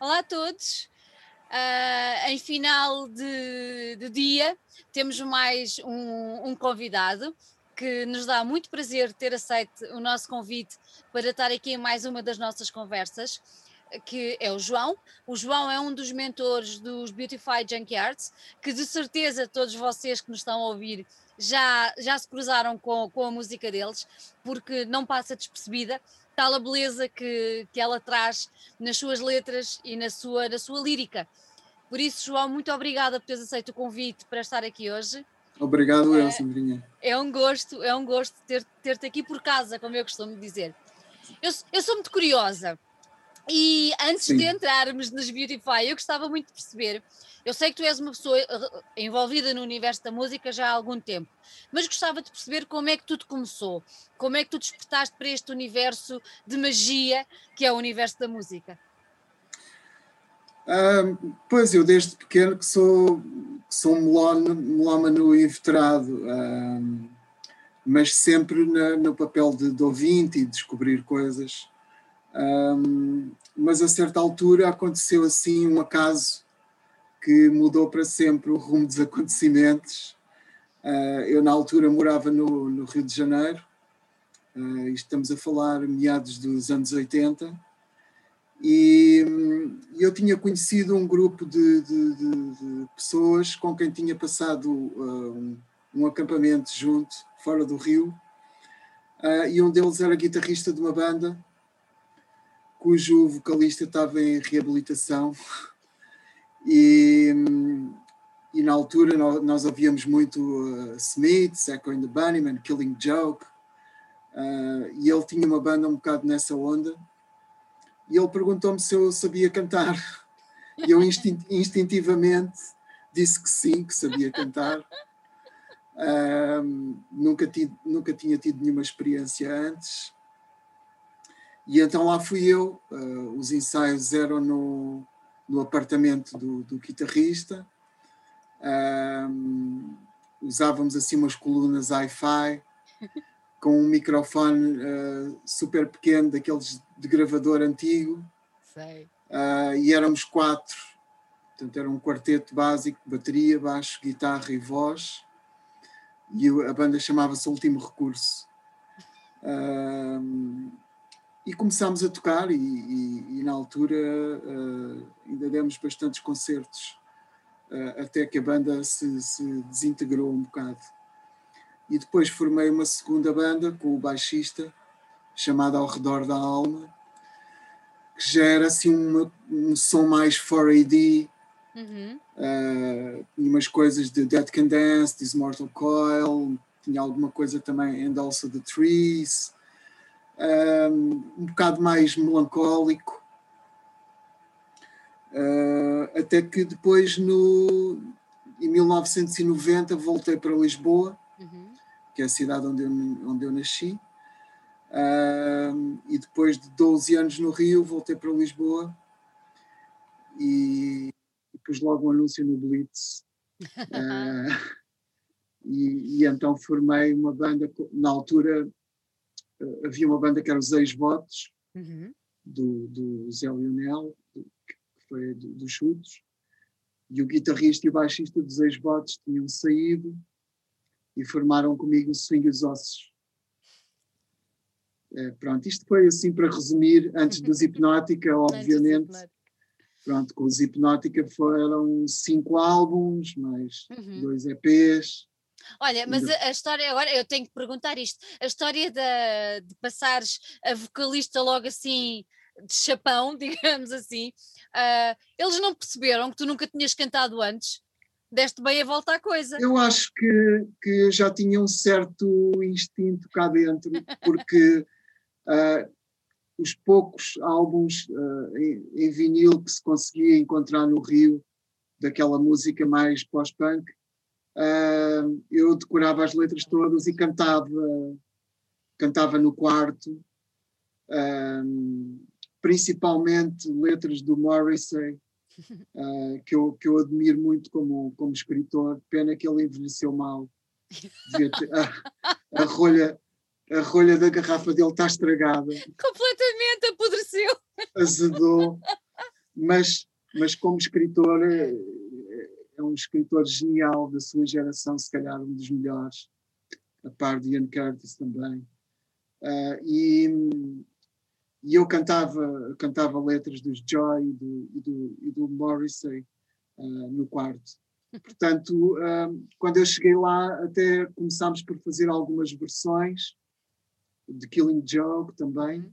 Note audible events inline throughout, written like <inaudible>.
Olá a todos. Uh, em final de, de, dia, temos mais um, um, convidado que nos dá muito prazer ter aceito o nosso convite para estar aqui em mais uma das nossas conversas, que é o João. O João é um dos mentores dos Beautify Junkyards, que de certeza todos vocês que nos estão a ouvir já, já se cruzaram com, com a música deles, porque não passa despercebida tal a beleza que, que ela traz nas suas letras e na sua, na sua lírica. Por isso, João, muito obrigada por teres aceito o convite para estar aqui hoje. Obrigado, é, eu, Sandrinha. É um gosto, é um gosto ter-te ter aqui por casa, como eu costumo dizer. Eu, eu sou muito curiosa e antes Sim. de entrarmos nos Beautify, eu gostava muito de perceber. Eu sei que tu és uma pessoa eh, envolvida no universo da música já há algum tempo, mas gostava de perceber como é que tudo começou, como é que tu despertaste para este universo de magia que é o universo da música. Uh, pois eu desde pequeno que sou, sou um melómano inveterado, uh, mas sempre na, no papel de, de ouvinte e de descobrir coisas. Um, mas a certa altura aconteceu assim um acaso que mudou para sempre o rumo dos acontecimentos. Uh, eu, na altura, morava no, no Rio de Janeiro, uh, estamos a falar meados dos anos 80, e um, eu tinha conhecido um grupo de, de, de, de pessoas com quem tinha passado uh, um, um, acampamento junto, fora do Rio, e um deles era guitarrista de uma banda cujo vocalista estava em reabilitação. E, e na altura nós, nós ouvíamos muito uh, Smith, Echo and the Bunnymen, Killing Joke. Uh, e ele tinha uma banda um bocado nessa onda. E ele perguntou-me se eu sabia cantar. E eu instin <laughs> instintivamente disse que sim, que sabia cantar. Uh, <laughs> nunca, nunca tinha tido nenhuma experiência antes e então lá fui eu, uh, os ensaios eram no, no apartamento do, do guitarrista, uh, usávamos assim umas colunas hi-fi, <laughs> com um microfone uh, super pequeno, daqueles de gravador antigo, e éramos quatro, portanto era um quarteto básico, bateria, baixo, guitarra e voz, e a banda chamava-se Último Recurso. Uh, <laughs> e começámos a tocar e, e, e na altura uh, ainda demos bastantes concertos uh, até que a banda se, se, desintegrou um bocado. E depois formei uma segunda banda com o baixista chamada Ao Redor da Alma que já era assim uma, um som mais 4AD uhum. uh, umas coisas de Dead Can Dance, This Mortal Coil tinha alguma coisa também And Also The Trees um bocado mais melancólico, uh, até que depois, no, em 1990, voltei para Lisboa, uhum. que é a cidade onde eu, onde eu nasci, e depois de 12 anos no Rio, voltei para Lisboa e, e pus logo um anúncio no Blitz. Uh, <laughs> e, e, então formei uma banda, na altura havia uma banda que era os Ex-Votos, uhum. do, do Zé Lionel, do, que foi dos do Chutos, e o guitarrista e o baixista dos Ex-Votos tinham saído e formaram comigo o Swing os Ossos. É, pronto, isto foi assim para resumir, antes dos <laughs> Hipnótica, obviamente. Pronto, com os Hipnótica foram cinco álbuns, mais uhum. dois EPs, Olha, mas a, a, história, agora eu tenho que perguntar isto: a história de, de passares a vocalista logo assim de chapão, <laughs> digamos assim, uh, eles não perceberam que tu nunca tinhas cantado antes? Deste bem a volta à coisa. Eu acho que, que já tinha um certo instinto cá dentro, porque uh, <laughs> os poucos álbuns uh, em, em vinil que se conseguia encontrar no Rio, daquela música mais pós-punk, Uh, eu decorava as letras todas e cantava, cantava no quarto, uh, principalmente letras do Morrissey, uh, <laughs> que, eu, que eu admiro muito como, como escritor. Pena que ele envelheceu mal. A, a, rolha, a rolha da garrafa dele está estragada. Completamente apodreceu. Azedou. mas, mas como escritor, é, um escritor genial da sua geração, se calhar um dos melhores, a par de Ian Curtis também. Uh, e, e eu cantava, cantava letras dos Joy e do, e do, e do Morrissey uh, no quarto. Portanto, uh, quando eu cheguei lá, até começámos por fazer algumas versões de Killing Joke também. Uhum.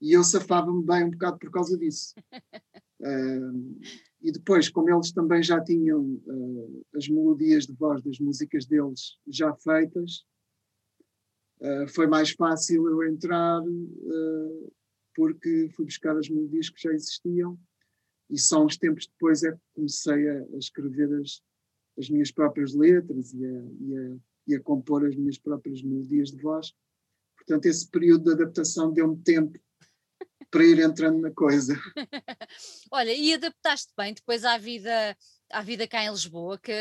E eu safava-me bem um bocado por causa disso. <laughs> E depois, como eles também já tinham uh, as melodias de voz das músicas deles já feitas, uh, foi mais fácil eu entrar porque fui buscar as melodias que já existiam e só uns tempos depois é que comecei a, a escrever as, as minhas próprias letras e a, e, a, e a compor as minhas próprias melodias de voz. Portanto, esse período de adaptação deu-me tempo para ir entrando na coisa. <laughs> Olha, e adaptaste bem depois à vida, à vida cá em Lisboa, que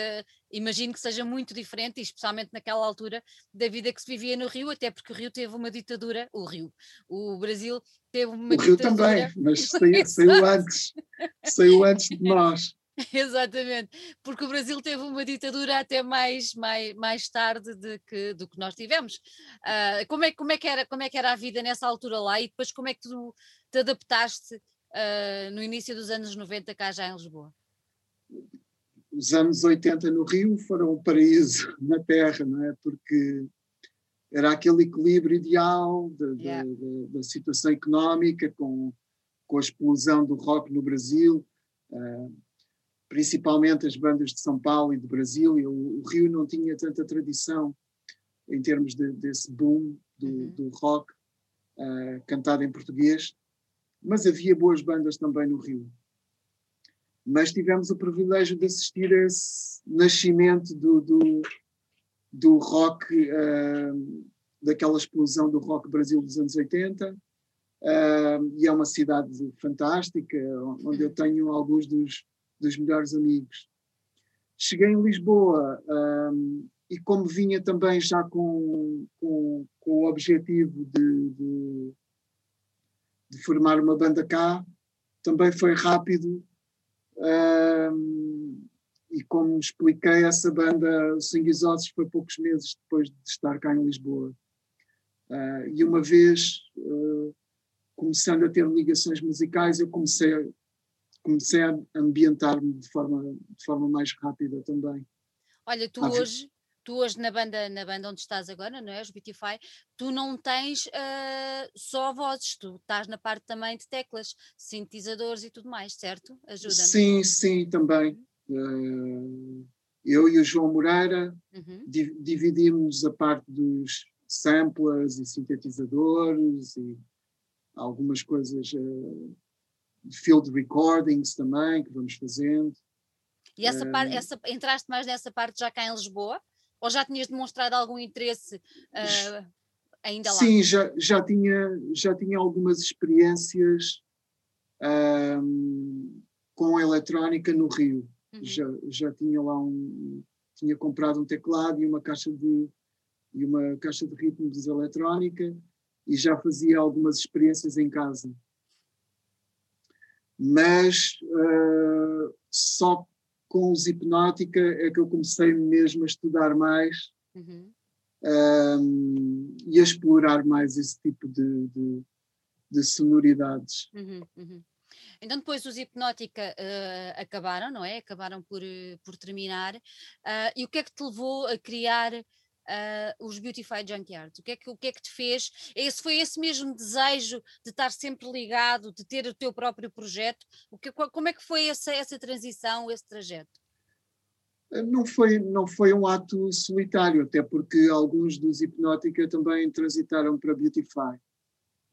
imagino que seja muito diferente, especialmente naquela altura, da vida que se vivia no Rio, até porque o Rio teve uma ditadura, o Rio, o Brasil teve uma o ditadura. O Rio também, mas <laughs> saiu, saiu antes, saiu antes de nós. <laughs> Exatamente, porque o Brasil teve uma ditadura até mais, mais, mais tarde de que, do que nós tivemos. Uh, como, é, como, é que era, como é que era a vida nessa altura lá e depois como é que tu te adaptaste uh, no início dos anos 90 cá já em Lisboa? Os anos 80 no Rio foram um paraíso <laughs> na Terra, não é? Porque era aquele equilíbrio ideal da, yeah. da, da situação económica com, com a explosão do rock no Brasil. Uh, principalmente as bandas de São Paulo e de Brasil, e o, o Rio não tinha tanta tradição em termos de, desse boom do, uhum. do rock uh, cantado em português, mas havia boas bandas também no Rio. Mas tivemos o privilégio de assistir a esse nascimento do, do, do rock, uh, daquela explosão do rock Brasil dos anos 80, uh, e é uma cidade fantástica, onde eu tenho alguns dos dos melhores amigos. Cheguei em Lisboa um, e como vinha também já com, com, com o objetivo de, de, de, formar uma banda cá, também foi rápido um, e como expliquei, essa banda e Ossos foi poucos meses depois de estar cá em Lisboa. Uh, e uma vez, uh, começando a ter ligações musicais, eu comecei comecei a ambientar-me de forma, de forma mais rápida também. Olha, tu hoje, tu hoje na banda, na banda onde estás agora, não é? Os Beautify, tu não tens uh, só vozes, tu estás na parte também de teclas, sintetizadores e tudo mais, certo? Ajuda-me. Sim, sim, também. Uh, eu e o João Moreira uhum. di dividimos a parte dos samplers e sintetizadores e algumas coisas uh, field recordings também, que vamos fazendo. E essa parte, essa, entraste mais nessa parte já cá em Lisboa? Ou já tinhas demonstrado algum interesse uh, ainda lá? Sim, já, já, tinha, já tinha algumas experiências um, com a eletrónica no Rio. Uhum. Já, já tinha lá um. Tinha comprado um teclado e uma caixa de e uma caixa de ritmos eletrónica e já fazia algumas experiências em casa mas uh, só com os hipnótica é que eu comecei mesmo a estudar mais uhum. um, e a explorar mais esse tipo de, de, de sonoridades. Uhum, uhum. Então depois os hipnótica uh, acabaram, não é? Acabaram por, por terminar. Uh, e o que é que te levou a criar uh, os Beautify Junkyards? O que, é que, o que é que te fez? Esse foi esse mesmo desejo de estar sempre ligado, de ter o teu próprio projeto? O que, como é que foi essa, essa transição, esse trajeto? Não foi, não foi um ato solitário, até porque alguns dos Hipnótica também transitaram para Beautify.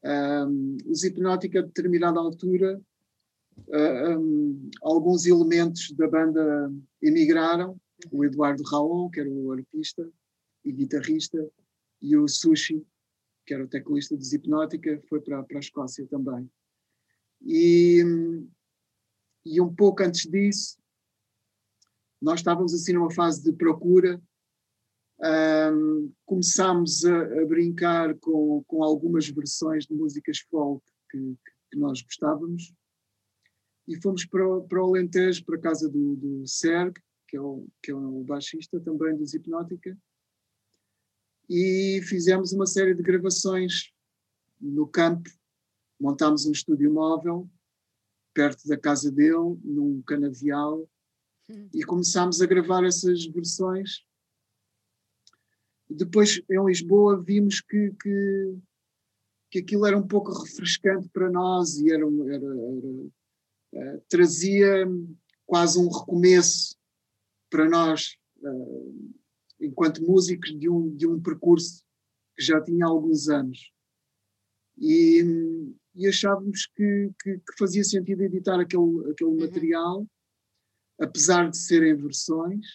Um, os Hipnótica, a determinada altura, uh, um, alguns elementos da banda emigraram. O Eduardo Raon, que era o artista, e guitarrista, e o Sushi, que era o teclista dos Hipnótica, foi para, para a Escócia também. E, e um pouco antes disso, nós estávamos assim numa fase de procura, um, começámos a, a, brincar com, com algumas versões de músicas folk que, que nós gostávamos e fomos para, o, para o Alentejo, para a casa do, do Serg, que é, o, que é o baixista também dos Hipnótica, e fizemos uma série de gravações no campo. Montámos um estúdio móvel perto da casa dele, num canavial, hum. e começámos a gravar essas versões. Depois, em Lisboa, vimos que, que, que aquilo era um pouco refrescante para nós e era, era, era uh, trazia quase um recomeço para nós, uh, enquanto músicos, de um, de um percurso que já tinha alguns anos. E, e achávamos que, que, que, fazia sentido editar aquele, aquele uhum. material, apesar de serem versões,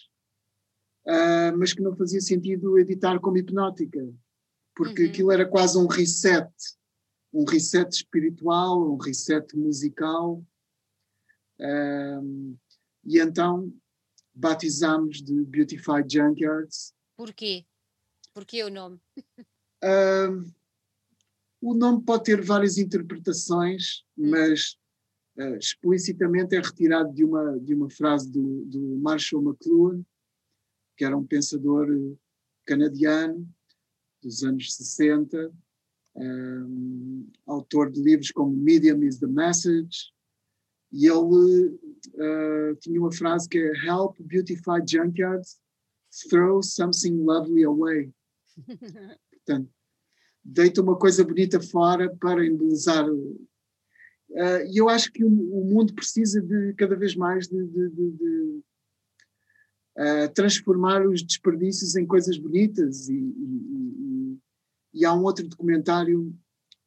uh, mas que não fazia sentido editar como hipnótica, porque uhum. aquilo era quase um reset, um reset espiritual, um reset musical. Uh, e então batizámos de Beautified Junkyards. Porquê? Porquê o nome? <laughs> Uh, o nome pode ter várias interpretações, hum. mas uh, explicitamente é retirado de uma, de uma frase do, do Marshall McLuhan, que era um pensador eh, canadiano dos anos 60, um, autor de livros como Medium is the Message, e ele uh, tinha uma frase que é Help beautify junkyards, throw something lovely away. <laughs> Portanto, deita uma coisa bonita fora para embelezar. Uh, e eu acho que o, o, mundo precisa de cada vez mais de, de, de, de uh, transformar os desperdícios em coisas bonitas. E, e, e, e, há um outro documentário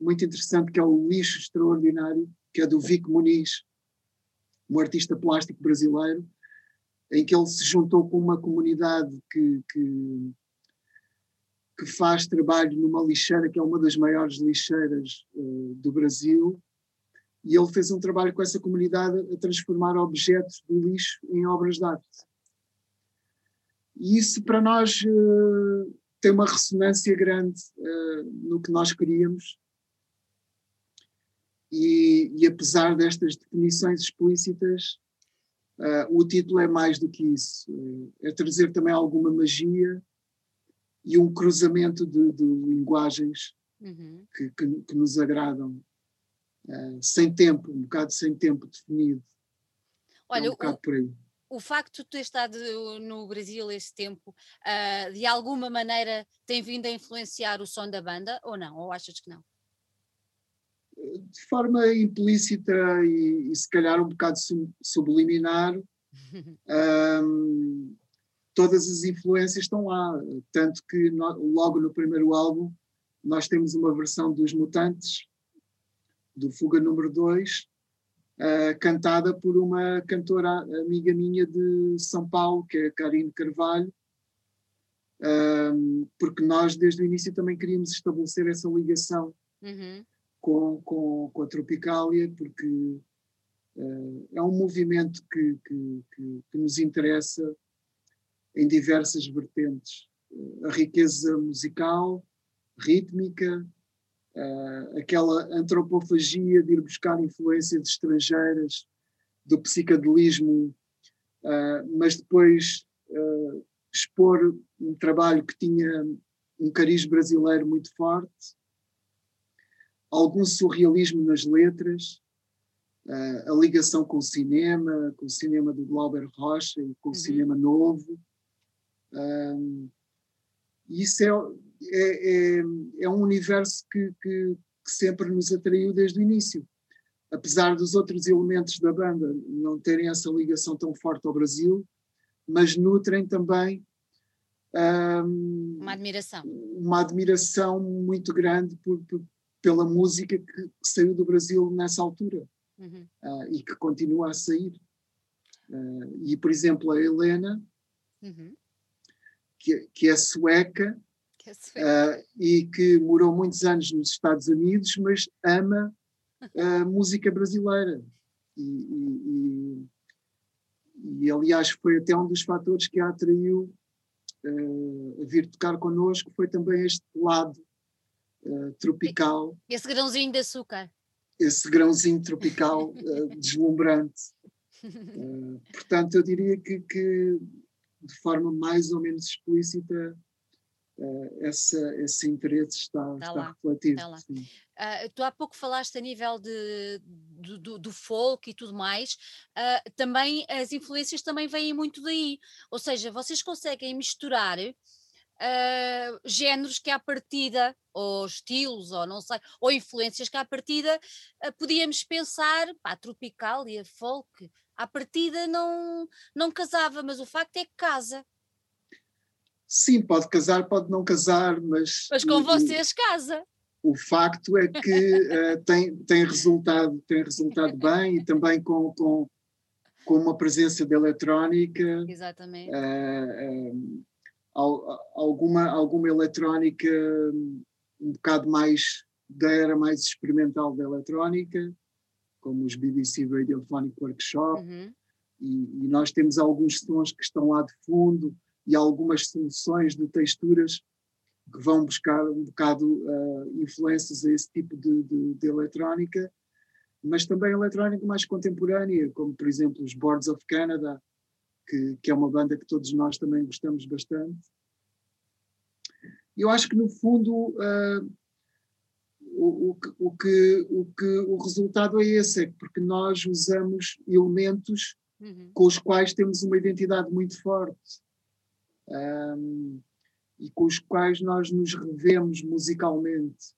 muito interessante que é o Lixo Extraordinário, que é do Vic Muniz, um artista plástico brasileiro, em que ele se juntou com uma comunidade que, que que faz trabalho numa lixeira que é uma das maiores lixeiras uh, do Brasil, e ele fez um trabalho com essa comunidade a transformar objetos do lixo em obras de arte. E isso para nós uh, tem uma ressonância grande uh, no que nós queríamos. E, e apesar destas definições explícitas, o título é mais do que isso. É trazer também alguma magia e um cruzamento de, de linguagens uhum. que, que, que, nos agradam, uh, sem tempo, um bocado sem tempo definido. Olha, é um bocado o, por aí. o facto de ter estado no Brasil esse tempo, uh, de alguma maneira tem vindo a influenciar o som da banda ou não? Ou achas que não? De forma implícita e, e se calhar um bocado subliminar, <laughs> um, todas as influências estão lá. Tanto que no, logo no primeiro álbum nós temos uma versão dos Mutantes, do Fuga número 2, uh, eh, cantada por uma cantora amiga minha de São Paulo, que é a Karine Carvalho, uh, porque nós desde o início também queríamos estabelecer essa ligação uhum. Com, com, com, a Tropicália, porque uh, é um movimento que, que, que, que nos interessa em diversas vertentes. A riqueza musical, rítmica, uh, aquela antropofagia de ir buscar influências estrangeiras, do psicadelismo, uh, mas depois uh, expor um trabalho que tinha um cariz brasileiro muito forte, algum surrealismo nas letras, a ligação com o cinema, com o cinema do Glauber Rocha e com o uhum. cinema novo, um, isso é, é, é, é, um universo que, que, que, sempre nos atraiu desde o início. Apesar dos outros elementos da banda não terem essa ligação tão forte ao Brasil, mas nutrem também um, uma admiração. Uma admiração muito grande por, por, pela música que, saiu do Brasil nessa altura uhum. uh, e que continua a sair. Uh, e, por exemplo, a Helena, uhum que, que é sueca, que é sueca. Uh, e que morou muitos anos nos Estados Unidos, mas ama a música brasileira. E, e, e, e, aliás, foi até um dos fatores que a atraiu a vir tocar connosco, foi também este lado uh, tropical. Esse grãozinho de açúcar. esse grãozinho tropical uh, <laughs> deslumbrante. Uh, portanto, eu diria que, que, de forma mais ou menos explícita uh, essa, esse interesse está, está, está refletido. Está uh, tu há pouco falaste a nível de, do, do, do folk e tudo mais, uh, também as influências também vêm muito daí, ou seja, vocês conseguem misturar uh, géneros que à partida, ou estilos, ou não sei, ou influências que à partida uh, podíamos pensar, pá, tropical e a folk, à partida não, não casava, mas o facto é que casa. Sim, pode casar, pode não casar, mas. Mas com vocês casa. O facto é que uh, <laughs> tem, tem, resultado, tem resultado bem e também com, com, com uma presença de eletrónica. Exatamente. Uh, alguma, alguma eletrónica um bocado mais da era mais experimental da eletrónica, como os BBC Radiophonic Workshop, uhum. e, e, nós temos alguns sons que estão lá de fundo e algumas soluções de texturas que vão buscar um bocado uh, influências a esse tipo de, de, de eletrónica, mas também eletrónica mais contemporânea, como por exemplo os Boards of Canada, que, que é uma banda que todos nós também gostamos bastante. Eu acho que, no fundo, uh, o, o, o, que, o, que, o resultado é esse, é porque nós usamos elementos uhum. com os quais temos uma identidade muito forte um, e com os quais nós nos revemos musicalmente.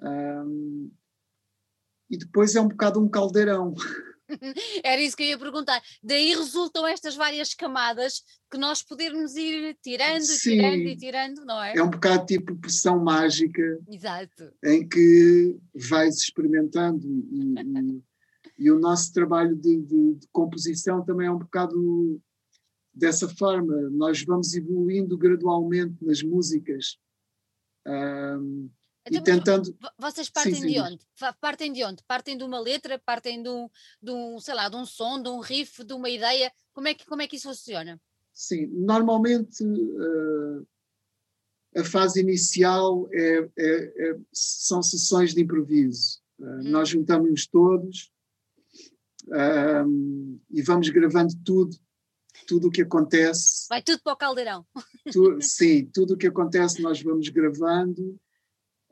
Um, e depois é um bocado um caldeirão. <laughs> <laughs> Era isso que eu ia perguntar. Daí resultam estas várias camadas que nós podermos ir tirando, Sim, tirando e tirando, não é? É um bocado tipo poção mágica. Exato. Em que vais experimentando e, e, e o nosso trabalho de, de, de, composição também é um bocado dessa forma. Nós vamos evoluindo gradualmente nas músicas. Um, então, e tentando. Vocês partem sim, sim. de onde? Partem de onde? Partem de uma letra, partem de um, de um, sei lá, de um som, de um riff, de uma ideia. Como é que, como é que isso funciona? Sim, normalmente uh, a fase inicial é, é, é, são sessões de improviso. Uh, hum. Nós juntamos-nos todos uh, e vamos gravando tudo, tudo o que acontece. Vai tudo para o caldeirão. Tu, sim, tudo o que acontece nós vamos gravando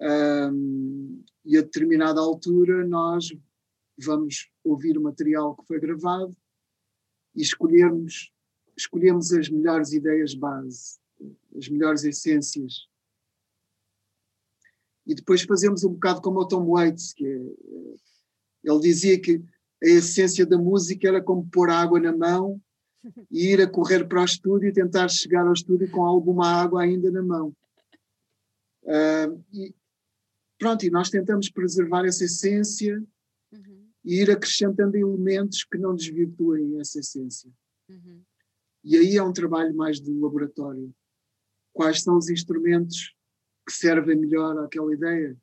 um, e a determinada altura nós vamos ouvir o material que foi gravado e escolhermos, escolhemos as melhores ideias base, as melhores essências. E depois fazemos um bocado como o Tom Waits, que é, ele dizia que a essência da música era como pôr água na mão e ir a correr para o estúdio e tentar chegar ao estúdio com alguma água ainda na mão. Uh, Pronto, e nós tentamos preservar essa essência uhum. e ir acrescentando elementos que não desvirtuem essa essência. Uhum. E aí é um trabalho mais de laboratório. Quais são os instrumentos que servem melhor àquela ideia?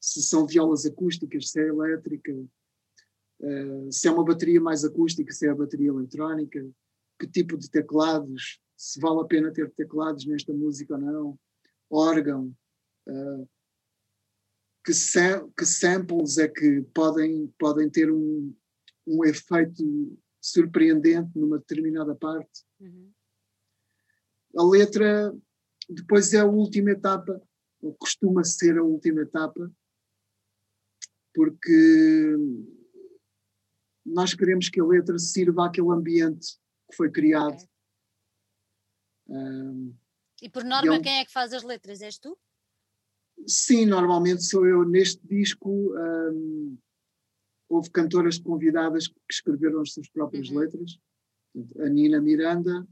Se são violas acústicas, se é elétrica, uh, se é uma bateria mais acústica, se é a bateria eletrónica, que tipo de teclados, se vale a pena ter teclados nesta música ou não, órgão. Uh, que, sam que samples é que podem, podem ter um, um efeito surpreendente numa determinada parte. Uhum. A letra depois é a última etapa, ou costuma ser a última etapa, porque nós queremos que a letra sirva àquele ambiente que foi criado. Okay. Um, e por norma, e é um... quem é que faz as letras? És tu? Sim, normalmente sou eu. Neste disco um, houve cantoras convidadas que escreveram as suas próprias uhum. letras. A Nina Miranda,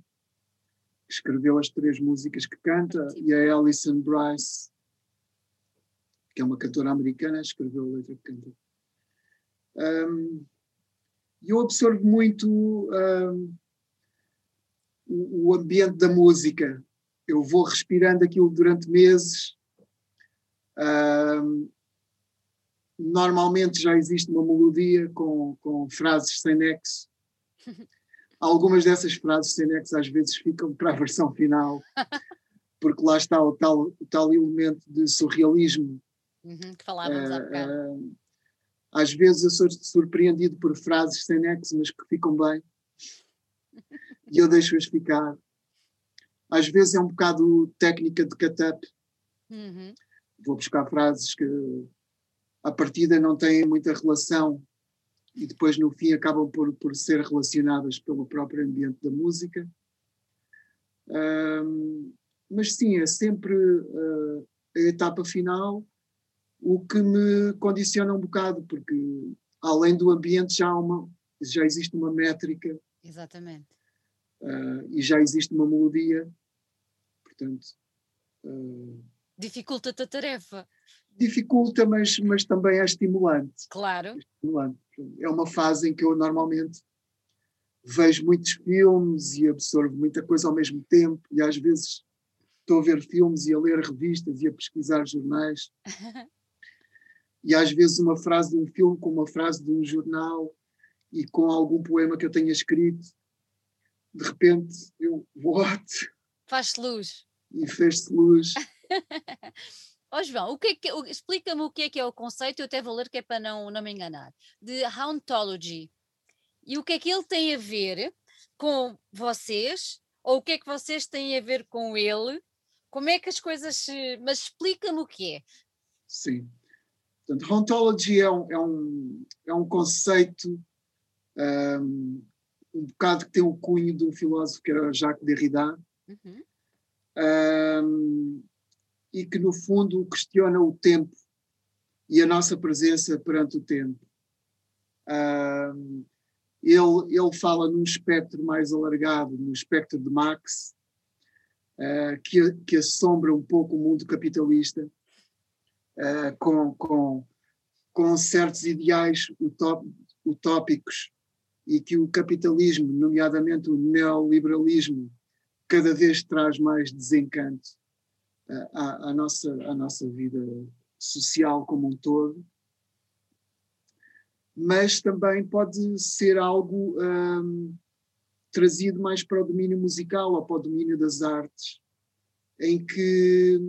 que escreveu as três músicas que canta, e a Alison Bryce, que é uma cantora americana, escreveu a letra que canta. Um, eu absorvo muito um, o, o ambiente da música. Eu vou respirando aquilo durante meses Uh, normalmente já existe uma melodia com, com frases sem nexo. <laughs> Algumas dessas frases sem nexo às vezes ficam para a versão final, <laughs> porque lá está o tal, o tal elemento de surrealismo. Uhum, que falávamos uh, há bocado. Uh, Às vezes eu sou surpreendido por frases sem nexo, mas que ficam bem. <laughs> E eu deixo-as ficar. Às vezes é um bocado técnica de cut-up. Uhum. Vou buscar frases que à partida não têm muita relação e depois no fim acabam por, por ser relacionadas pelo próprio ambiente da música. Um, mas sim, é sempre uh, a etapa final o que me condiciona um bocado, porque além do ambiente já, uma, já existe uma métrica. Exatamente. Uh, e já existe uma melodia, portanto. Uh, Dificulta-te a tarefa. Dificulta, mas, mas também é estimulante. Claro. É, estimulante. é uma fase em que eu normalmente vejo muitos filmes e absorvo muita coisa ao mesmo tempo, e às vezes estou a ver filmes e a ler revistas e a pesquisar jornais. <laughs> e às vezes uma frase de um filme com uma frase de um jornal e com algum poema que eu tenha escrito, de repente eu, what? Faz-se luz. E fez-se luz. <laughs> <laughs> Ó oh, João, o que é que, explica-me o que é que é o conceito, eu até vou ler que é para não, não me enganar, de Hauntology. E o que é que ele tem a ver com vocês, ou o que é que vocês têm a ver com ele? Como é que as coisas se... Mas explica-me o que é. Sim. Portanto, Hauntology é um, é um, é um conceito um, um bocado que tem o cunho de um filósofo que era Jacques Derrida, uhum. um, e que, no fundo, questiona o tempo e a nossa presença perante o tempo. Ele, ele fala num espectro mais alargado, no espectro de Marx, uh, que, que assombra um pouco o mundo capitalista, uh, com, com, com certos ideais utop, utópicos e que o capitalismo, nomeadamente o neoliberalismo, cada vez traz mais desencanto à, nossa, à nossa vida social como um todo mas também pode ser algo um, trazido mais para o domínio musical ou para o domínio das artes, em que,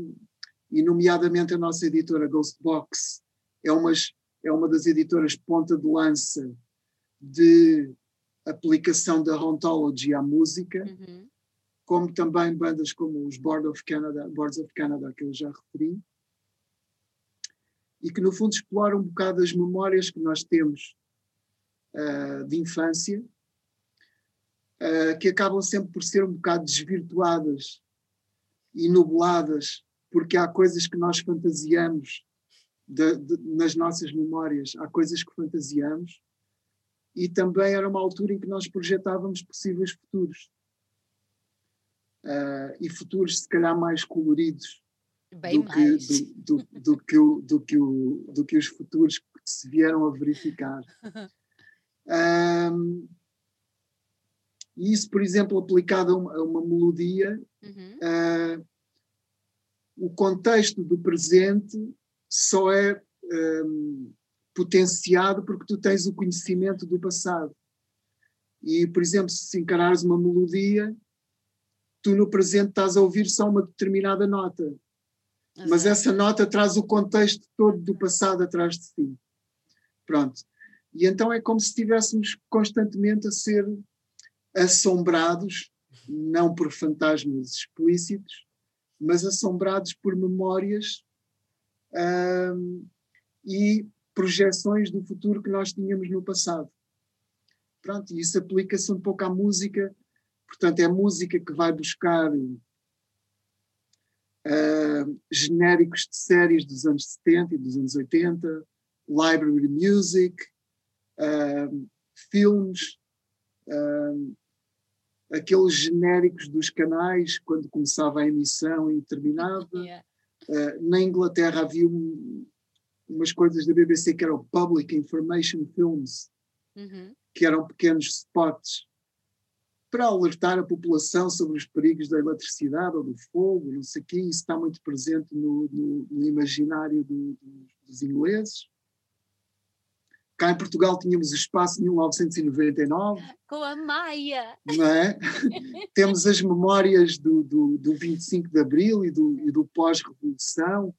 e nomeadamente a nossa editora Ghostbox, é, umas, é uma das editoras ponta de lança de aplicação da Hauntology à música, uhum. Como também bandas como os Board of Canada, Boards of Canada, que eu já referi, e que no fundo explora um bocado as memórias que nós temos uh, de infância, uh, que acabam sempre por ser um bocado desvirtuadas e nubladas, porque há coisas que nós fantasiamos de, de, nas nossas memórias, há coisas que fantasiamos, e também era uma altura em que nós projetávamos possíveis futuros. Uh, e futuros, se calhar, mais coloridos Bem do, que, do, do, do, que o, do, que o, do que os futuros que se vieram a verificar. <laughs> um, e isso, por exemplo, aplicado a uma, a uma melodia, uhum. uh, o contexto do presente só é um, potenciado porque tu tens o conhecimento do passado. E, por exemplo, se encarares uma melodia, tu no presente estás a ouvir só uma determinada nota mas essa nota traz o contexto todo do passado atrás de si. Pronto. E então é como se estivéssemos constantemente a ser assombrados, não por fantasmas explícitos, mas assombrados por memórias hum, e projeções do futuro que nós tínhamos no passado. Pronto, e isso aplica-se um pouco à música, portanto, é a música que vai buscar uh, genéricos de séries dos anos 70 e dos anos 80, library music, uh, filmes, uh, aqueles genéricos dos canais quando começava a emissão e terminava. Yeah. na Inglaterra havia um, umas coisas da BBC que eram Public Information Films, uhum. que eram pequenos spots para alertar a população sobre os perigos da eletricidade ou do fogo, não sei o quê, isso está muito presente no, no, no imaginário do, do, dos ingleses. Cá em Portugal tínhamos o espaço 1999. Com a Maia! Não é? <laughs> Temos as memórias do, do, do 25 de Abril e do, e do pós-revolução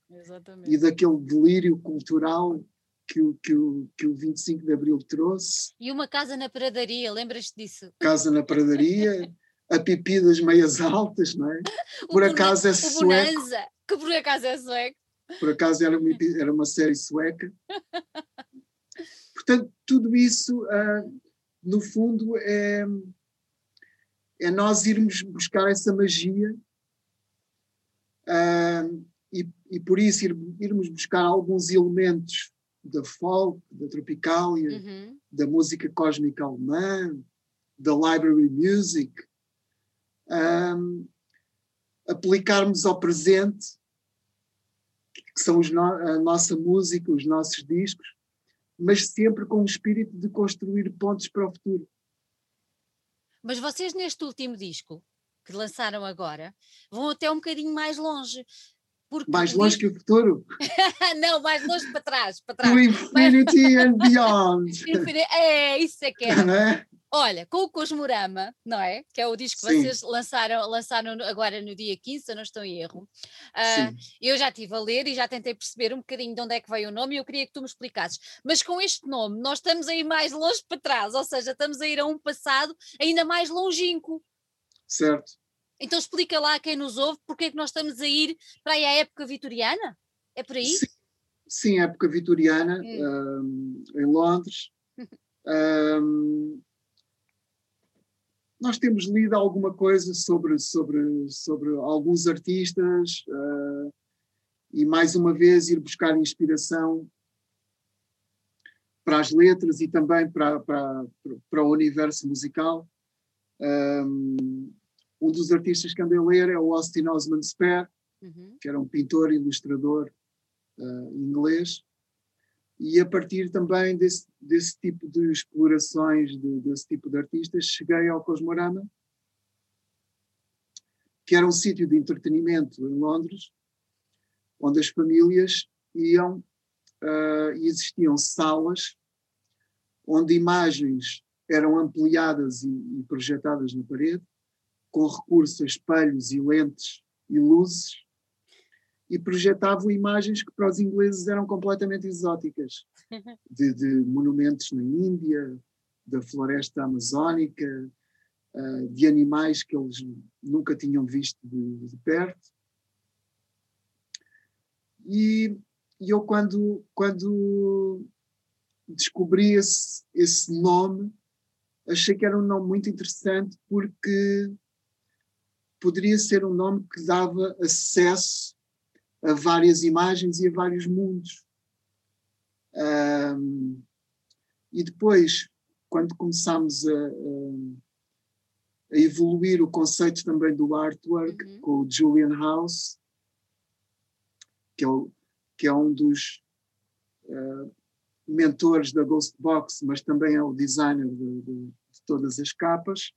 e daquele delírio cultural que o, que, o, que o 25 de Abril trouxe. E uma casa na pradaria, lembras-te disso? Casa na pradaria, a pipi das meias altas, não é? <laughs> Por acaso é sueco. Bonanza, que por acaso é sueco. Por acaso era uma, era uma série sueca. <laughs> Portanto, tudo isso, uh, no fundo, é, é nós irmos buscar essa magia uh, e, e, por isso ir, irmos buscar alguns elementos da folk, da tropicália, uhum. da música cósmica alemã, da library music, um, aplicarmos ao presente, que são no, a nossa música, os nossos discos, mas sempre com o espírito de construir pontos para o futuro. Mas vocês neste último disco que lançaram agora vão até um bocadinho mais longe. Porque mais longe que o futuro? <laughs> não, mais longe para trás, para trás. To infinity and beyond. é, isso é que é. é? Olha, com o Cosmorama, não é? Que é o disco que Sim. vocês lançaram, lançaram agora no dia 15, se eu não estou em erro. Uh, eu já estive a ler e já tentei perceber um bocadinho de onde é que veio o nome e eu queria que tu me explicasses. Mas com este nome, nós estamos a ir mais longe para trás, ou seja, estamos a ir a um passado ainda mais longínquo. Certo. Então explica lá a quem nos ouve porque é que nós estamos a ir para aí à época vitoriana? É por aí? Sim, Sim época vitoriana, hum. um, em Londres. <laughs> um, nós temos lido alguma coisa sobre, sobre, sobre alguns artistas uh, e, mais uma vez, ir buscar inspiração para as letras e também para, para, para o universo musical. Um, um dos artistas que andei a ler é o Austin Osman Spare, uhum. que era um pintor e ilustrador uh, inglês, e a partir também desse, desse tipo de explorações de, desse tipo de artistas, cheguei ao Cosmorama, que era um sítio de entretenimento em Londres, onde as famílias iam uh, e existiam salas onde imagens eram ampliadas e, e projetadas na parede, com recurso a espelhos e lentes e luzes, e projetavam imagens que para os ingleses eram completamente exóticas, <laughs> de, de monumentos na Índia, da floresta amazónica, uh, de animais que eles nunca tinham visto de, de perto. E, e, eu, quando, quando descobri esse, esse nome, achei que era um nome muito interessante porque poderia ser um nome que dava acesso a várias imagens e a vários mundos. Um, e depois, quando começámos a, a, a, evoluir o conceito também do artwork uhum. com o Julian House, que é, o, que é um dos uh, mentores da Ghost Box, mas também é o designer de, de, de todas as capas,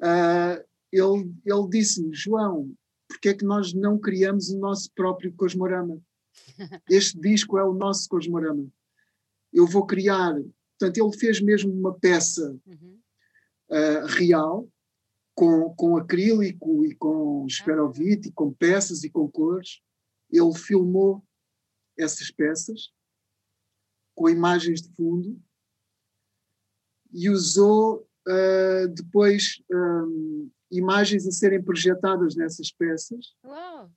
uh, ele, ele disse-me, João, porque é que nós não criamos o nosso próprio Cosmorama? <laughs> Este disco é o nosso Cosmorama. Eu vou criar. Portanto, ele fez mesmo uma peça uhum. uh, real, com, com acrílico e com esferovite, e com peças e com cores. Ele filmou essas peças com imagens de fundo e usou uh, depois um, imagens a serem projetadas nessas peças Uau.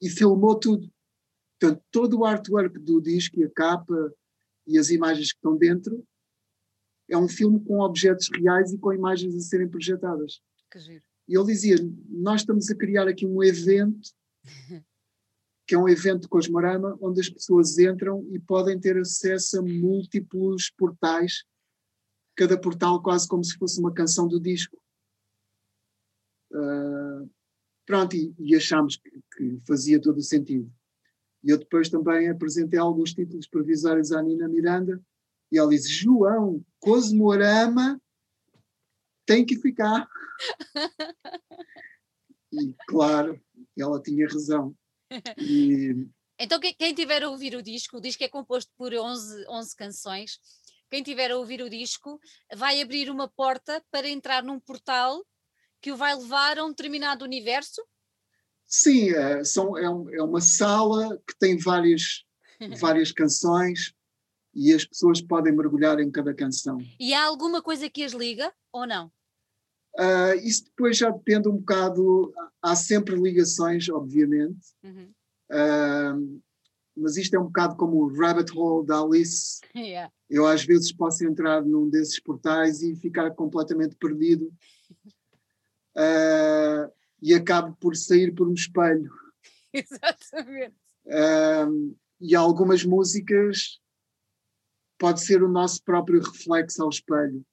e filmou tudo. Portanto, todo o artwork do disco e a capa e as imagens que estão dentro é um filme com objetos reais e com imagens a serem projetadas. Que giro. E ele dizia: Nós estamos a criar aqui um evento, <laughs> que é um evento Cosmorama, onde as pessoas entram e podem ter acesso a múltiplos portais, cada portal quase como se fosse uma canção do disco. Uh, pronto, e, e achámos que, que, fazia todo o sentido. E eu depois também apresentei alguns títulos provisórios à Nina Miranda e ela disse: João, Cosmorama tem que ficar. <laughs> e claro, ela tinha razão. E, então, quem tiver a ouvir o disco, o disco é composto por 11, 11 canções. Quem tiver a ouvir o disco vai abrir uma porta para entrar num portal que o vai levar a um determinado universo? Sim, é, são, é, um, é uma sala que tem várias <laughs> várias canções e as pessoas podem mergulhar em cada canção. E há alguma coisa que as liga ou não? Uh, isso depois já depende um bocado. Há sempre ligações, obviamente. Uhum. Uh, mas isto é um bocado como o rabbit hole da Alice. <laughs> Yeah. Eu às vezes posso entrar num desses portais e ficar completamente perdido uh, e acabo por sair por um espelho. <laughs> Exatamente. Uh, e algumas músicas pode ser o nosso próprio reflexo ao espelho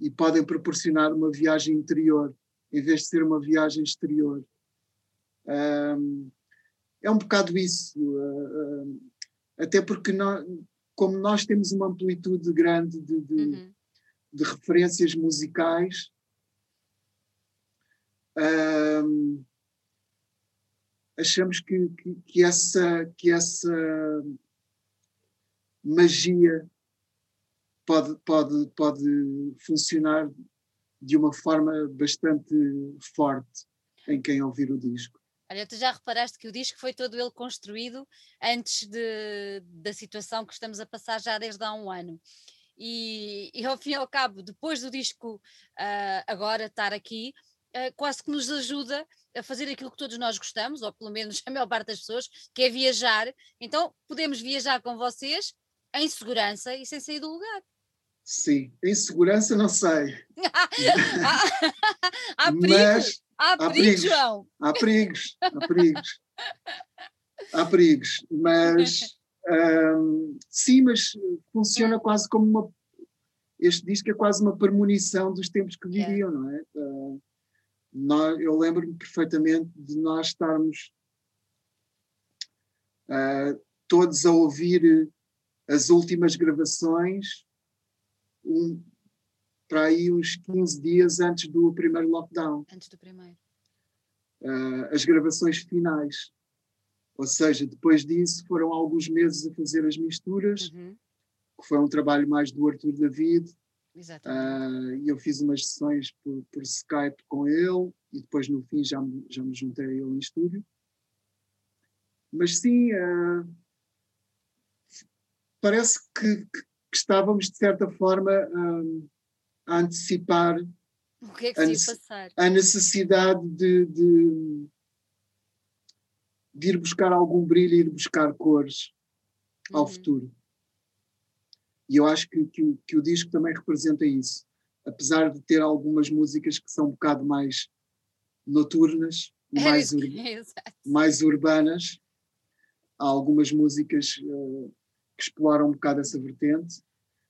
e podem proporcionar uma viagem interior em vez de ser uma viagem exterior. Um, é um bocado isso, uh, uh, até porque nós, como nós temos uma amplitude grande de, de, uhum. de referências musicais, achamos que, que, que, essa, que essa magia pode, pode, pode funcionar de uma forma bastante forte em quem ouvir o disco. Olha, tu já reparaste que o disco foi todo ele construído antes de, da situação que estamos a passar já desde há um ano. E, e ao fim e ao cabo, depois do disco uh, agora estar aqui, quase que nos ajuda a fazer aquilo que todos nós gostamos, ou pelo menos a maior parte das pessoas, que é viajar. Então podemos viajar com vocês em segurança e sem sair do lugar. Sim, em segurança não sei. <laughs> há perigo, Mas há perigo, perigos, João. Há perigos, há perigos. há perigos, mas um, sim, mas funciona quase como uma. Este disco é quase uma premonição dos tempos que viviam, não é? Uh, nós, eu lembro-me perfeitamente de nós estarmos uh, todos a ouvir as últimas gravações um, para aí uns 15 dias antes do primeiro lockdown. Antes do primeiro. Uh, as gravações finais. Ou seja, depois disso foram alguns meses a fazer as misturas, uhum. que foi um trabalho mais do Arthur David. Exatamente. Uh, e eu fiz umas sessões por, por, Skype com ele e depois no fim já, já me juntei a ele em estúdio. Mas sim, uh, parece que, que, que estávamos, de certa forma, um, a antecipar é a, a necessidade de, de, de, ir buscar algum brilho, ir buscar cores ao uhum. futuro. E eu acho que, que, que, o disco também representa isso. Apesar de ter algumas músicas que são um bocado mais noturnas, mais, ur <laughs> mais urbanas, há algumas músicas uh, que exploram um bocado essa vertente.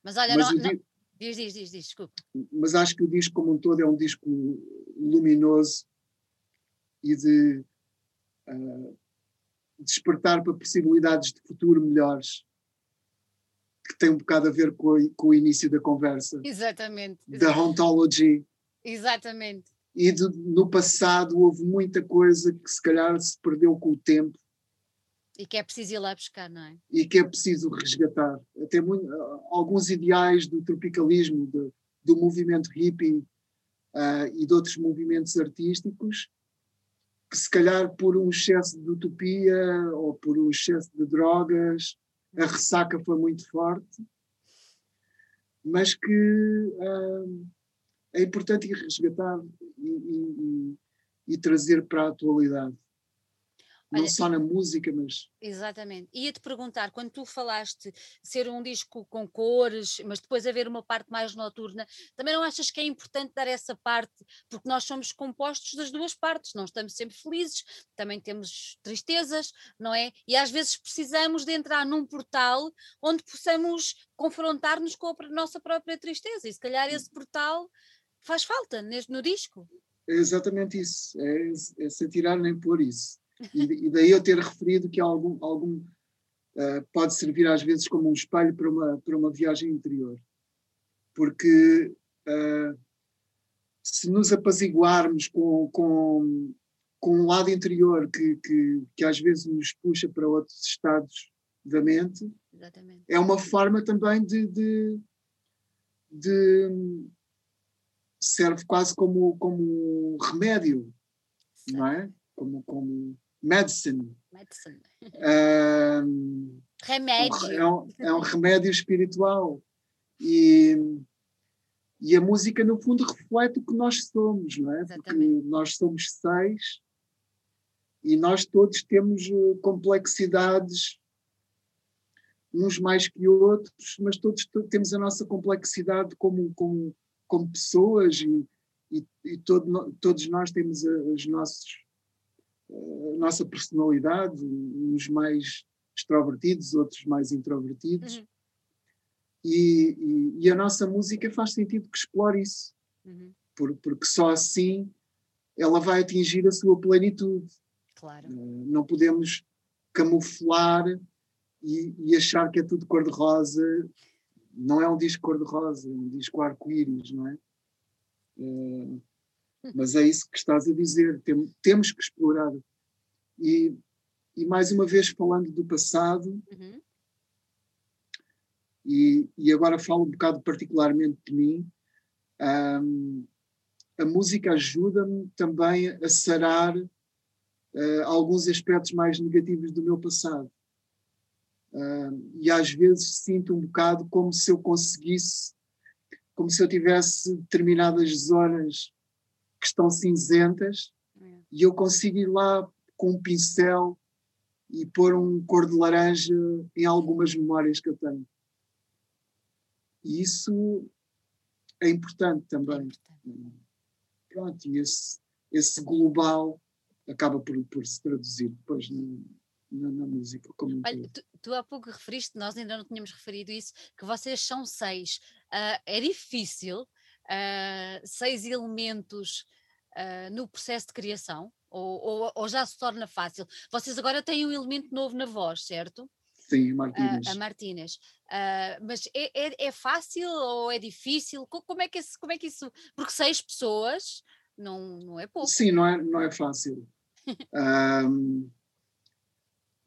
Mas olha, mas não, não... Diz, diz, diz, diz, desculpa. Mas acho que o disco como um todo é um disco luminoso e de uh, despertar para possibilidades de futuro melhores que tem um bocado a ver com, com o início da conversa. Exatamente. Da ontology. Exatamente. E de, no passado houve muita coisa que se calhar se perdeu com o tempo e que é preciso ir lá buscar, não é? E que é preciso resgatar. Até muito, alguns ideais do tropicalismo, de, do movimento hippie uh, e de outros movimentos artísticos, que se calhar por um excesso de utopia ou por um excesso de drogas, a ressaca foi muito forte, mas que uh, é importante resgatar e, e, e trazer para a atualidade. Olha, não só na música, mas. Exatamente. Ia-te perguntar, quando tu falaste ser um disco com cores, mas depois haver uma parte mais noturna, também não achas que é importante dar essa parte? Porque nós somos compostos das duas partes, não estamos sempre felizes, também temos tristezas, não é? E às vezes precisamos de entrar num portal onde possamos confrontar-nos com a nossa própria tristeza, e se calhar esse portal faz falta no disco. É exatamente isso, é, é se atirar nem por isso. E, e, daí eu ter referido que algum, algum uh, pode servir às vezes como um espelho para uma, para uma viagem interior. Porque uh, se nos apaziguarmos com, com, com um lado interior que, que, que às vezes nos puxa para outros estados da mente, Exatamente. é uma forma também de, de, de serve quase como, como remédio, não é? Como, como medicine. Medicine. Um, Remédio. é, um, é um remédio espiritual. E, e a música, no fundo, reflete o que nós somos, não é? Exatamente. Porque nós somos seis e nós todos temos eh, complexidades, uns mais que outros, mas todos to- temos a nossa complexidade como, como, como pessoas e, e, e todo todos nós temos a- os nossos, a nossa personalidade, uns mais extrovertidos, outros mais introvertidos. Uhum. E, e- e a nossa música faz sentido que explore isso, Uhum. por- porque só assim ela vai atingir a sua plenitude. Claro. Eh, Não podemos camuflar e, e achar que é tudo cor-de-rosa. Não é um disco cor-de-rosa, é um disco arco-íris, não é? Eh, mas é isso que estás a dizer, tem- temos que explorar. E, e mais uma vez, falando do passado, Uhum. e, e agora falo um bocado particularmente de mim, ahm, a música ajuda-me também a sarar eh, alguns aspectos mais negativos do meu passado. Ahm, e às vezes sinto um bocado como se eu conseguisse, como se eu tivesse determinadas zonas que estão cinzentas É. e eu consigo ir lá com um pincel e pôr um cor de laranja em algumas memórias que eu tenho. E isso é importante É também. importante. Pronto, e esse, esse global acaba por, por se traduzir depois na, na, na música como Olha, tu, tu há pouco referiste, nós ainda não tínhamos referido isso, que vocês são seis. Ah, é difícil ah, seis elementos ah, no processo de criação? Ou, ou- ou já se torna fácil? Vocês agora têm um elemento novo na voz, certo? Sim, Ah, Martínez. a Martínez. Mas é, é- é fácil ou é difícil? Co- Como é que, esse- como é que isso. Porque seis pessoas não, não é pouco. Sim, não é, não é fácil. <laughs> Ahm,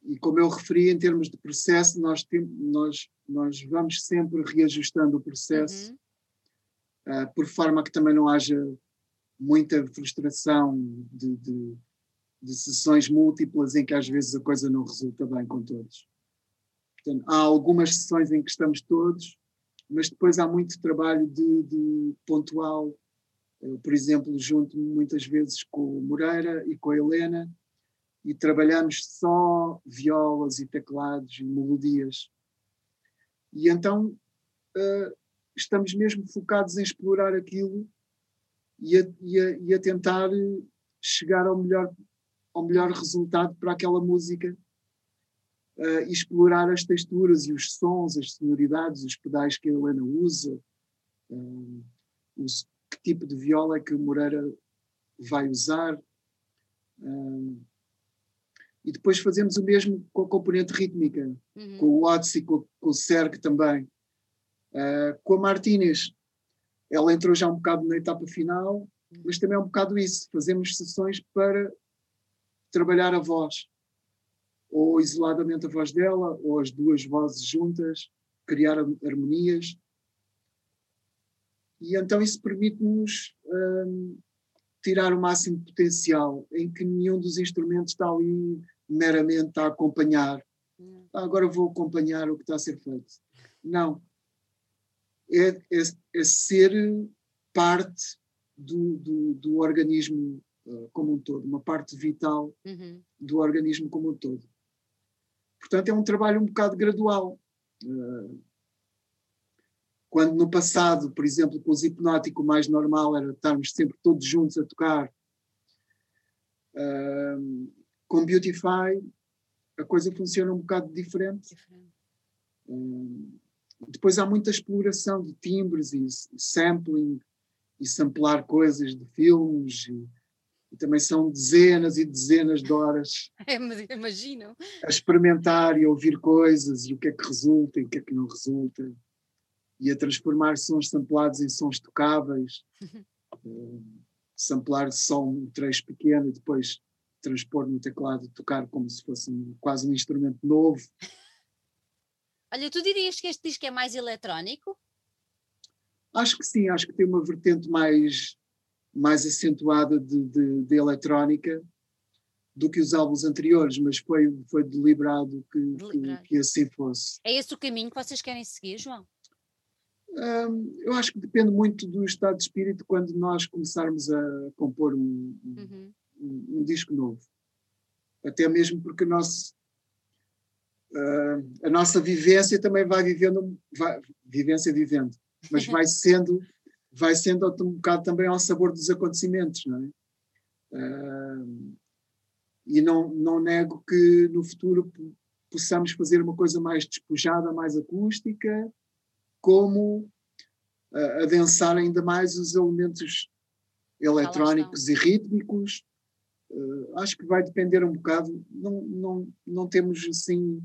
e como eu referi, em termos de processo, nós, tem, nós, nós vamos sempre reajustando o processo, Uhum, ah, por forma que também não haja muita frustração de, de, de sessões múltiplas em que às vezes a coisa não resulta bem com todos. Portanto, há algumas sessões em que estamos todos, mas depois há muito trabalho de, de pontual. Eu, por exemplo, junto-me muitas vezes com o Moreira e com a Helena e trabalhamos só violas e teclados e melodias. E então eh, estamos mesmo focados em explorar aquilo e a, e a- e a tentar chegar ao melhor, ao melhor resultado para aquela música eh, e explorar as texturas e os sons, as sonoridades, os pedais que a Helena usa, eh, os- que tipo de viola é que o Moreira vai usar. eh, e depois fazemos o mesmo com a componente rítmica, uhum. com o Odyssey, com, com o Serg também. Eh, com a Martínez, ela entrou já um bocado na etapa final, mas também é um bocado isso. Fazemos sessões para trabalhar a voz, ou isoladamente a voz dela, ou as duas vozes juntas, criar har- harmonias. E então isso permite-nos hum, tirar o máximo potencial, em que nenhum dos instrumentos está ali meramente a acompanhar. Uhum. "Ah, agora vou acompanhar o que está a ser feito. Não. É, é, é ser parte do, do, do organismo eh, como um todo, uma parte vital Uhum. do organismo como um todo. Portanto, é um trabalho um bocado gradual. Eh, Quando no passado, por exemplo, com os hipnótico, o mais normal era estarmos sempre todos juntos a tocar. eh, Com Beautify, a coisa funciona um bocado diferente. Diferente. Depois há muita exploração de timbres e sampling e samplar coisas de filmes e, e também são dezenas e dezenas de horas <laughs> É, imagino. a experimentar e a ouvir coisas e o que é que resulta e o que é que não resulta. E a transformar sons samplados em sons tocáveis. Hum, <laughs> samplar só um trecho pequeno e depois transpor no teclado e tocar como se fosse um- quase um instrumento novo Olha, tu dirias que este disco é mais eletrónico? Acho que sim, acho que tem uma vertente mais, mais acentuada de, de, de eletrónica, do que os álbuns anteriores, mas foi, foi deliberado que, deliberado. que, que assim fosse. É esse o caminho que vocês querem seguir, João? eu acho que depende muito do estado de espírito quando nós começarmos a compor um, uhum. um, um disco novo. Até mesmo porque o nosso, uh, a nossa vivência também vai vivendo, vai, vivência vivendo, mas vai sendo, vai sendo um bocado também ao sabor dos acontecimentos, não é? Uh, e não, não nego que no futuro possamos fazer uma coisa mais despojada, mais acústica, como uh, adensar ainda mais os elementos eletrónicos e rítmicos. Uh, acho que vai depender um bocado, não, não, não temos assim